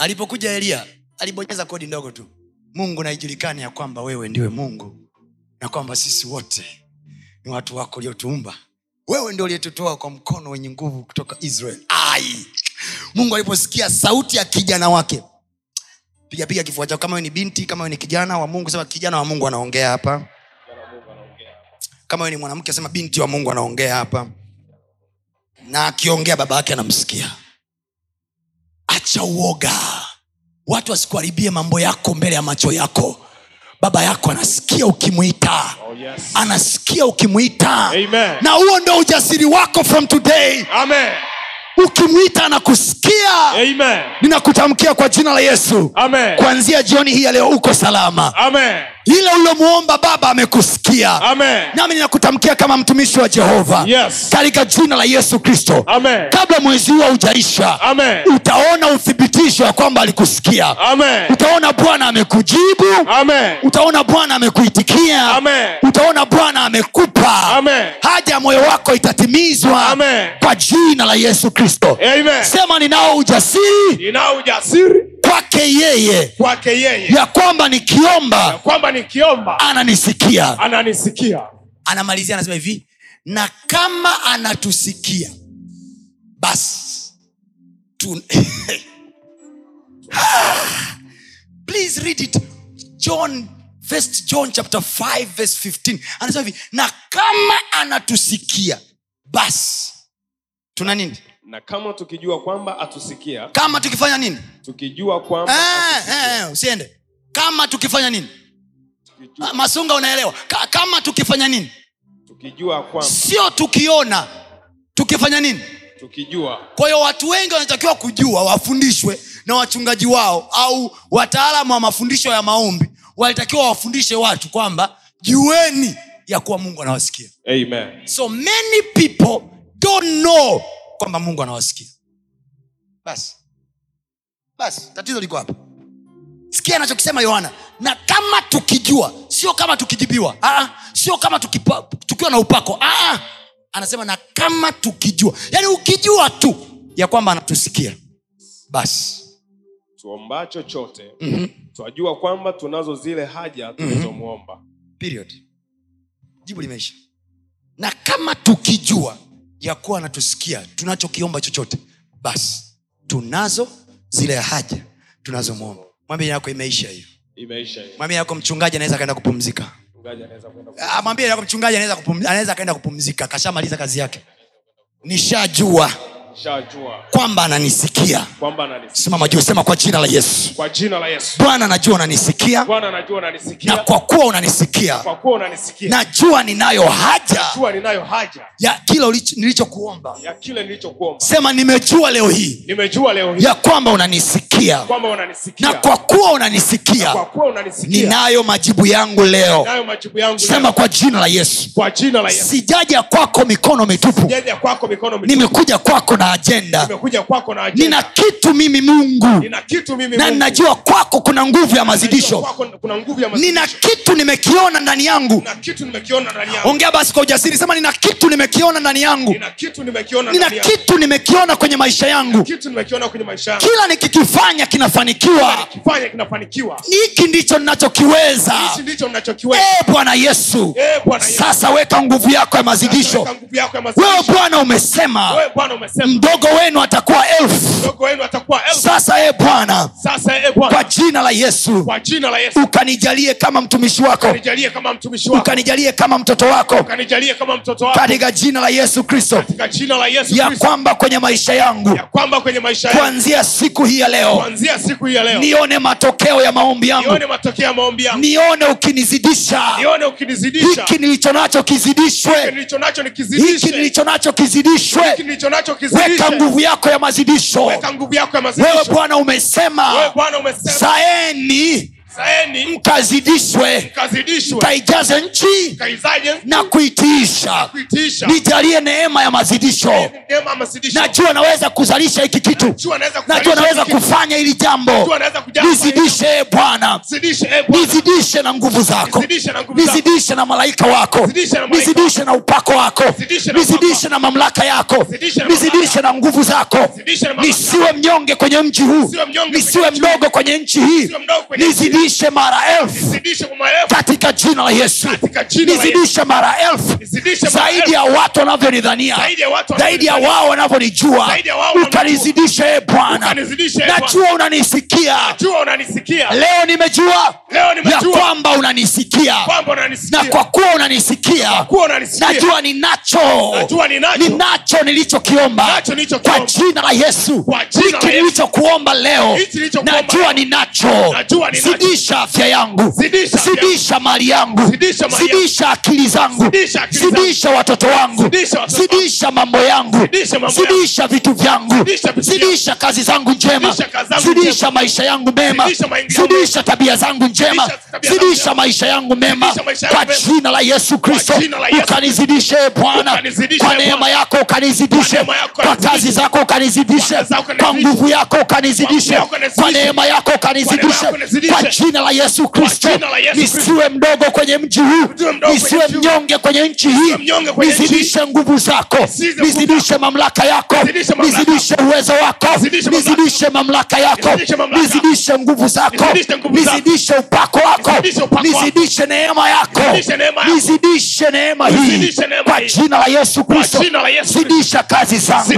B: alipokuja elia alibonyeza kodi ndogo tu. Mungu naijulikani ya kwamba wewe ndiwe mungu na kwamba sisi wote ni watu wako uliotuumba. Wewe ndio uliyetutoa kwa mkono wenye nguvu kutoka israel. Ai! Mungu aliposikia sauti ya kijana wake pigapiga piga kifua chako. Kama ni binti kama wewe ni kijana wa mungu sema kijana wa mungu anaongea hapa. Kama ni mwanamke sema binti wa mungu anaongea hapa. Na akiongea baba yake anamsikia acha uoga. Watu wasikuharibie mambo yako mbele ya macho yako. Baba yako anasikia ukimwita
C: Oh, yes.
B: anasikia ukimwita na huo ndo ujasiri wako from today.
C: Amen.
B: ukimwita anakusikia. Ninakutamkia kwa jina la yesu. Kuanzia jioni hii ya leo uko salama.
C: Amen.
B: Ile ulilomwomba baba amekusikia nami ninakutamkia kama mtumishi wa jehova
C: Yes.
B: katika jina la yesu kristo kabla mwezi huo haujaisha
C: Amen.
B: utaona uthibitisho ya kwamba alikusikia
C: Amen.
B: utaona bwana amekujibu
C: Amen.
B: utaona bwana amekuitikia
C: Amen.
B: utaona bwana amekupa
C: Amen.
B: haja ya moyo wako itatimizwa
C: Amen.
B: kwa jina la yesu kristo sema ninao ujasiri
C: ninao ujasiri
B: kwake yeye.
C: Kwake yeye.
B: Ya kwamba nikiomba
C: kwamba nikiomba
B: ananisikia.
C: ananisikia.
B: Anamalizia anasema hivi na kama anatusikia basi tun- please read it. John first john chapter 5 verse 15 anasema hivi na kama anatusikia basi. Tuna nini
C: na kama tukijua kwamba atusikia
B: kama tukifanya nini?
C: tukijua kwamba
B: Eh, eh, eh, usiende. Kama tukifanya nini?
C: Tukijua,
B: Ah, masunga unaelewa. Ka, kama tukifanya nini?
C: Tukijua kwamba
B: sio tukiona tukifanya nini?
C: Tukijua.
B: Kwa hiyo watu wengi wanatakiwa kujua wafundishwe na wachungaji wao au wataalamu wa mafundisho ya maombi. Walitakiwa wafundishe watu kwamba jueni ya kuwa mungu anawasikia.
C: Amen.
B: So many people don't know kwamba mungu anawasikia. Basi. Basi tatizo liko hapa. Sikia anachokisema yohana. Na kama tukijua sio kama tukijibiwa. Aa, sio kama tukipa, tukiwa na upako. Aa, anasema na kama tukijua. Yaani ukijua tu ya kwamba anatusikia. Basi.
C: Tuomba chochote
B: mm-hmm.
C: twajua kwamba tunazo zile haja tulizomwomba.
B: Period. Jibu limeisha. Na kama tukijua ya kuwa anatusikia tunachokiomba chochote basi tunazo zile haja tunazomwomba. Mwambie yako imeisha hiyo. Mwambie yako mchungaji anaweza akaenda kupumzika.
C: Mchungaji anaweza
B: Ah, mwambie yako mchungaji anaweza akaenda kupumzika. Kashamaliza kazi yake. Nishajua kwamba ananisikia. Simama juu sema kwa jina la yesu. Bwana najua unanisikia. Na kwa kuwa unanisikia najua ninayo haja
C: Jua ninayo haja.
B: ya kile nilichokuomba. Sema nimejua leo hii ya kwamba unanisikia.
C: Kwamba
B: na kwa kuwa unanisikia ninayo majibu yangu leo. Sema kwa jina la yesu. Sijaja kwako mikono mitupu. Nimekuja kwako na
C: na ajenda.
B: nina kitu mimi mungu.
C: Kitu mimi
B: na ninajua kwako kuna nguvu ya mazidisho. Nina kitu nimekiona ndani yangu. Ongea basi kwa ujasiri sema nina kitu nimekiona ndani yangu.
C: Nina kitu nimekiona
B: kwenye maisha yangu.
C: Kitu nimekiona kwenye maisha yangu.
B: kila nikikifanya kinafanikiwa. Hiki ndicho ninachokiweza.
C: Hichi ndicho ninachokiweza.
B: e bwana yesu.
C: Eh,
B: sasa weka nguvu yako ya mazidisho. Wewe Bwana umesema mdogo wenu atakuwa elfu. Sasa e bwana
C: Sasa
B: kwa jina la yesu.
C: Yesu.
B: Ukanijalie kama mtumishi wako.
C: Ukanijalie kama
B: mtoto wako. Katika jina la yesu kristo. Ya kwamba kwenye maisha yangu.
C: Ya
B: kuanzia siku hii ya leo.
C: Leo.
B: Nione matokeo ya maombi yangu.
C: Nione
B: ukinizidisha. Hiki nilicho nacho kizidishwe. Hiki nilicho nacho kizidishwe weka nguvu yako ya mazidisho. Wewe bwana umesema zaeni mkazidishwe. Mkaijaze nchi na kuitiisha nijalie neema ya mazidisho. Najua naweza kuzalisha hiki kitu.
C: Najua naweza
B: naweza kufanya hili jambo. Nizidishe e bwana.
C: Bwana.
B: nizidishe na nguvu zako.
C: Nizidishe na
B: malaika wako.
C: Nizidishe na
B: upako wako.
C: Nizidishe na
B: mamlaka yako.
C: Nizidishe na
B: nguvu zako. Nisiwe mnyonge kwenye mji huu.
C: Nisiwe
B: mdogo kwenye nchi hii nizidishe mara elfu. Katika jina la yesu. Nizidishe mara elfu. Zaidi ya watu wanavyonidhania.
C: Zaidi ya
B: wao wanavyonijua. Ukanizidishe e bwana.
C: Ukanizidishe, eh,
B: najua unanisikia. Leo nimejua ya kwamba unanisikia. Na kwa kuwa unanisikia najua ninacho.
C: Ninacho.
B: nilichokiomba. Kwa jina la yesu. Hiki nilichokuomba leo najua ninacho.
C: Najua ninacho.
B: Zidisha afya yangu.
C: Zidisha
B: zidisha mali yangu.
C: Zidisha
B: zidisha akili zangu.
C: Zidisha
B: zidisha watoto wangu.
C: Zidisha
B: zidisha mambo yangu.
C: Zidisha
B: vitu vyangu.
C: Zidisha
B: kazi zangu njema.
C: Zidisha
B: maisha yangu mema.
C: Zidisha
B: tabia zangu njema.
C: Zidisha
B: maisha yangu mema. Kwa jina la yesu kristo ukanizidishe bwana. kwa neema yako ukanizidishe.
C: Kwa
B: kazi zako ukanizidishe.
C: Kwa
B: nguvu yako ukanizidishe.
C: Kwa
B: neema yako ukanizidishe.
C: neema yako ukanizidishe.
B: kwa jina la yesu kristo. nisiwe mdogo kwenye mji huu.
C: Nisiwe
B: mnyonge kwenye nchi hii. Nizidishe nguvu zako.
C: Nizidishe
B: mamlaka yako.
C: Nizidishe
B: uwezo wako.
C: Nizidishe mamlaka.
B: yako.
C: Nizidishe
B: nguvu zako.
C: Nizidishe
B: upako wako.
C: Nizidishe
B: neema yako.
C: Nizidishe neema
B: hii. Kwa jina la yesu kristo. zidisha kazi zangu.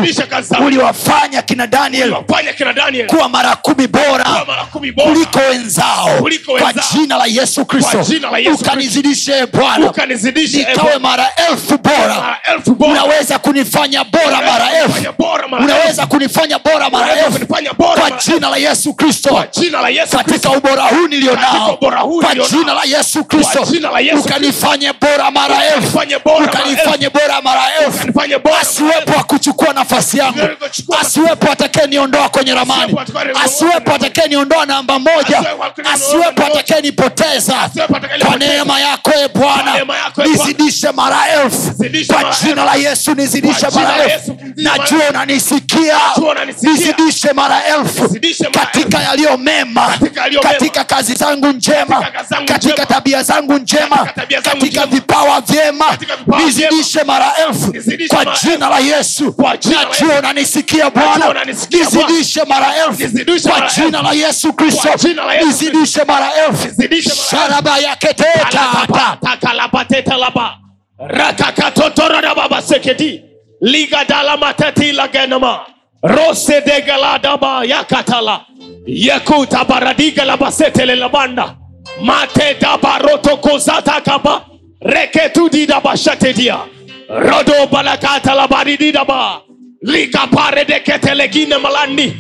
B: Uliwafanya kina daniel kuwa mara kumi bora. kuliko wenzao
C: wenzao.
B: jina la yesu kristo
C: Kwa jina la Yesu Kristo.
B: ukanizidishe bwana nikawe mara elfu bora. Unaweza kunifanya bora mara elfu.
C: kunifanya bora
B: unaweza kunifanya bora mara elfu. kwa jina la yesu kristo. Katika ubora huu
C: nilio nao
B: kwa jina la yesu kristo. ukanifanye bora mara elfu.
C: Ukanifanye bora mara
B: ukanifanye bora mara elfu. Asiwepo akuchukua nafasi yangu. Asiwepo atakayeniondoa kwenye ramani.
C: Asiwepo atakayeniondoa
B: namba moja
C: asiwepo atakenipoteza
B: atakayenipoteza kwa neema yako e bwana
C: e
B: nizidishe mara elfu. Kwa jina la yesu nizidishe mara elfu. Najua unanisikia. Nizidishe mara elfu katika yaliyo mema
C: Katika
B: kazi zangu njema
C: Katika
B: tabia zangu njema
C: Katika
B: vipawa vyema. Nizidishe mara elfu kwa jina la yesu. Najua unanisikia bwana. nizidishe mara elfu kwa jina la yesu kristo. Nizidishe
C: Nizidishe mara elfu.
B: sharaba yaketeta
C: Takalapa, takalapa, tetalapa. rakakatotoradababasekedi ligadalamatetilagenama rosedegaladaba yakatala yakutabaradigalabasatelelabanda matedabarotokozatakaba reketudidabashatedia rodobalakatalabarididaba likaparedeketelegine malandi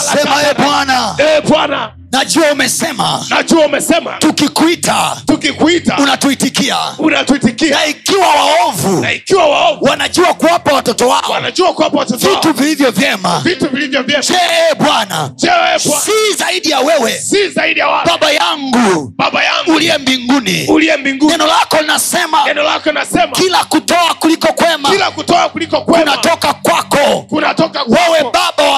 B: sema e bwana.
C: E bwana.
B: Najua umesema.
C: Najua umesema.
B: Tukikuita
C: tukikuita.
B: unatuitikia.
C: Unatuitikia.
B: Na ikiwa waovu
C: na ikiwa waovu
B: wanajua kuwapa watoto wao.
C: wanajua kuwapa watoto
B: vitu vilivyo vyema.
C: Vitu vilivyo vyema.
B: Je e bwana
C: Je, wewe Bwana,
B: si zaidi ya wewe.
C: Si zaidi ya wewe
B: baba yangu.
C: Baba yangu.
B: Uliye mbinguni.
C: Uliye mbinguni.
B: Neno lako linasema
C: neno lako linasema
B: kila kutoa kuliko kwema
C: kila kutoa kuliko kwema
B: kunatoka kwako.
C: kunatoka kwako.
B: wa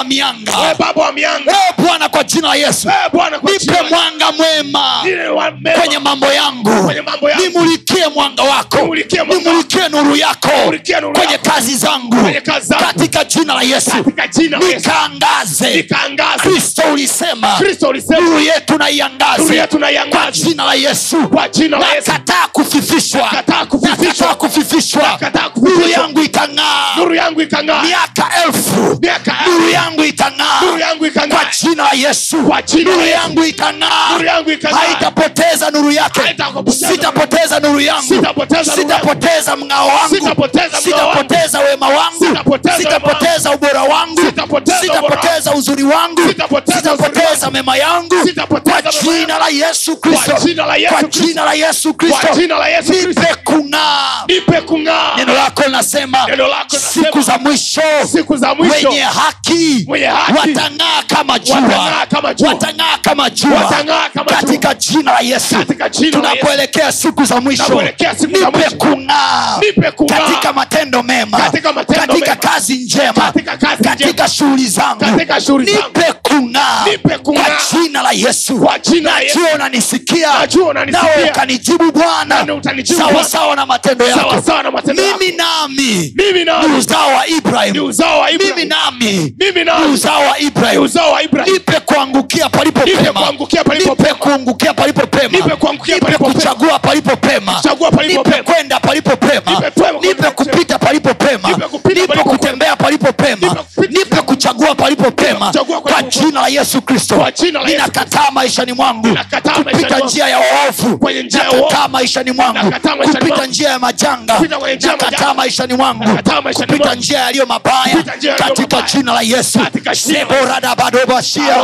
B: mianga.
C: Wewe baba wa mianga.
B: E bwana kwa jina la yesu.
C: Kwa
B: nipe mwanga mwema kwenye mambo yangu. Nimulikie mwanga wako.
C: Nimulikie
B: nuru yako kwenye kazi zangu. Katika jina la yesu. Nikaangaze. Kristo ulisema. Nuru yetu naiangaze. Kwa jina la yesu. Nakataa kufifishwa.
C: Nakataa kufifishwa.
B: Nuru yangu itang'aa miaka elfu. Nuru yangu itang'aa kwa jina la yesu
C: Yesu. nuru yangu ikang'aa.
B: Haitapoteza nuru yake. Sitapoteza nuru yangu.
C: Sitapoteza
B: mng'ao wangu.
C: Sitapoteza
B: wema wangu.
C: Sitapoteza
B: ubora wangu.
C: Sitapoteza
B: uzuri wangu.
C: Sitapoteza
B: mema yangu. Kwa jina la yesu kristo.
C: Kwa jina la Yesu Kristo.
B: nipe kung'aa. Neno lako linasema siku za mwisho Wenye haki. watang'aa kama jua
C: Watang'aa kama jua.
B: katika jina la yesu. Tunapoelekea siku za mwisho. Nipe kung'aa. Katika matendo mema.
C: Katika
B: kazi njema.
C: Katika
B: shughuli zangu. Nipe kung'aa. Kwa jina la yesu. Najua unanisikia. Nawe ukanijibu bwana.
C: Na utanijibu
B: sawa
C: Bwana.
B: na matendo yako. Mimi nami. Ni uzao wa ibrahim mimi nami. Ni uzao wa
C: ni uzao wa Ibrahim
B: nipe kuangukia palipo
C: Nipe
B: pema.
C: kuangukia palipo
B: nipe
C: pema.
B: kuangukia palipo pema.
C: Nipe kuangukia
B: nipe
C: palipo pema.
B: kuchagua palipo pema.
C: Kuchagua palipo
B: nipe
C: pema.
B: kwenda palipo pema.
C: Nipe pema
B: nipe
C: kwenda
B: kupita palipo pema.
C: Nipe
B: kutembea palipo pema.
C: Nipe
B: kuchagua palipo pema. kwa jina la yesu kristo. Ninakataa maishani mwangu. Kupita njia ya uovu. Nakataa maishani mwangu. Kupita njia ya majanga. Nakataa maishani mwangu. Kupita njia yaliyo mabaya.
C: Kupita njia yaliyo
B: katika jina la yesu.
C: Katika jina la Yesu.
B: seboradabadobashia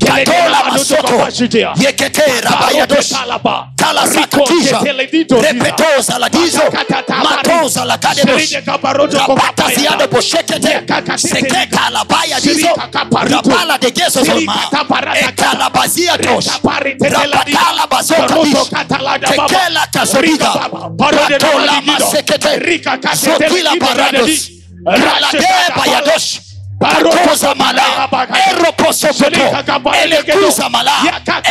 B: Terekeseretebesh.
C: masoko basia. Makata barudo
B: Satola
C: kotala.
B: barigedosh.
C: Yeketa baradigi dide basa.
B: Ratala kaskira bia katesha.
C: Likakatarada baladi dina.
B: Raso katala
C: Yekeketene makiki nina moda.
B: Sepele tatadosh.
C: Karoto tola baba siki
B: La
C: nina
B: sotoko
C: ba.
B: prokotoso.
C: Risho katala bakotete.
B: La maseda bayadis.
C: Rika katala bakata
B: Roto la
C: kata.
B: kadesho zadiga.
C: Lika kabarede kikadene
B: Rakatasoda
C: baba
B: bayadesh.
C: sikia. Kelele
B: Katola
C: na manuto
B: masoto.
C: kapashitia.
B: Yeketera
C: Karote
B: bayadosh.
C: talaba.
B: Tala
C: Riko
B: sakatisha.
C: ketele dito ziza.
B: Repetoza la. Matoza la kadebosh. Ziado boshekete. Sekeka la baya dizo. Rapala degezo zoma. Ekala bazia tosh. Rapatala bazota dish. Tekela. Ratola masekete. Zotila barados. Ralade bayadosh. Patoza mala. Eroposopoto. Elekuza mala.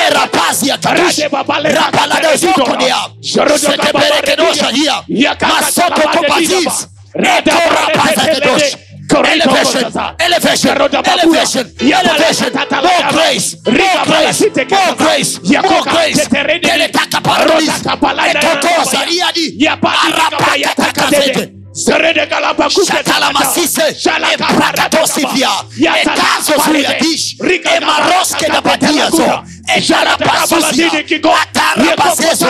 B: Erapazia kadush. Rapalade zokodea. Sekeberekedosha dia. Masoto kobaziz. Etorapazakedosh. Elevation, elevation, elevation, elevation, more grace, more grace, more grace, more grace. Teletaka parolis, etotosa iadi, arapaka takazete. Shatala masise, eprakatosivia, ekazo zuyadish, emaroske da badiazo, ejarapasuzia, atarabazezo,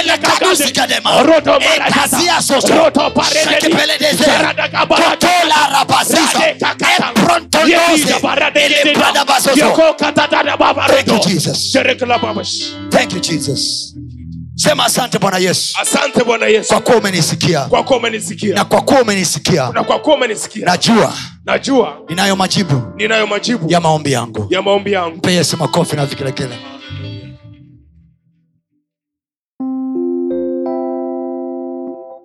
B: elekadusikadema, ekaziasoso, shekepeledeze, totola rabaziza, eprontonoze, elebradabazozo. Thank you, Jesus. Thank you, Jesus. Sema asante Bwana Yesu.
C: Asante bwana yesu.
B: Kwa kuwa umenisikia.
C: Kwa kuwa umenisikia.
B: Na kwa kuwa umenisikia.
C: Na kwa kuwa umenisikia.
B: Najua.
C: Najua.
B: Ninayo majibu.
C: Ninayo majibu.
B: Ya maombi yangu.
C: Ya maombi yangu.
B: Mpe yesu makofi na vigelegele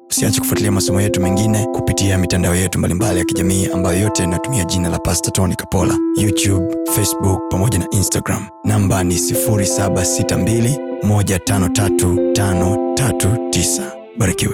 B: usiache kufuatilia masomo yetu mengine kupitia mitandao yetu mbalimbali ya kijamii ambayo yote inatumia jina la pasta Tony Kapola, YouTube, Facebook pamoja na Instagram. Namba ni 0762153539. Barikiwe.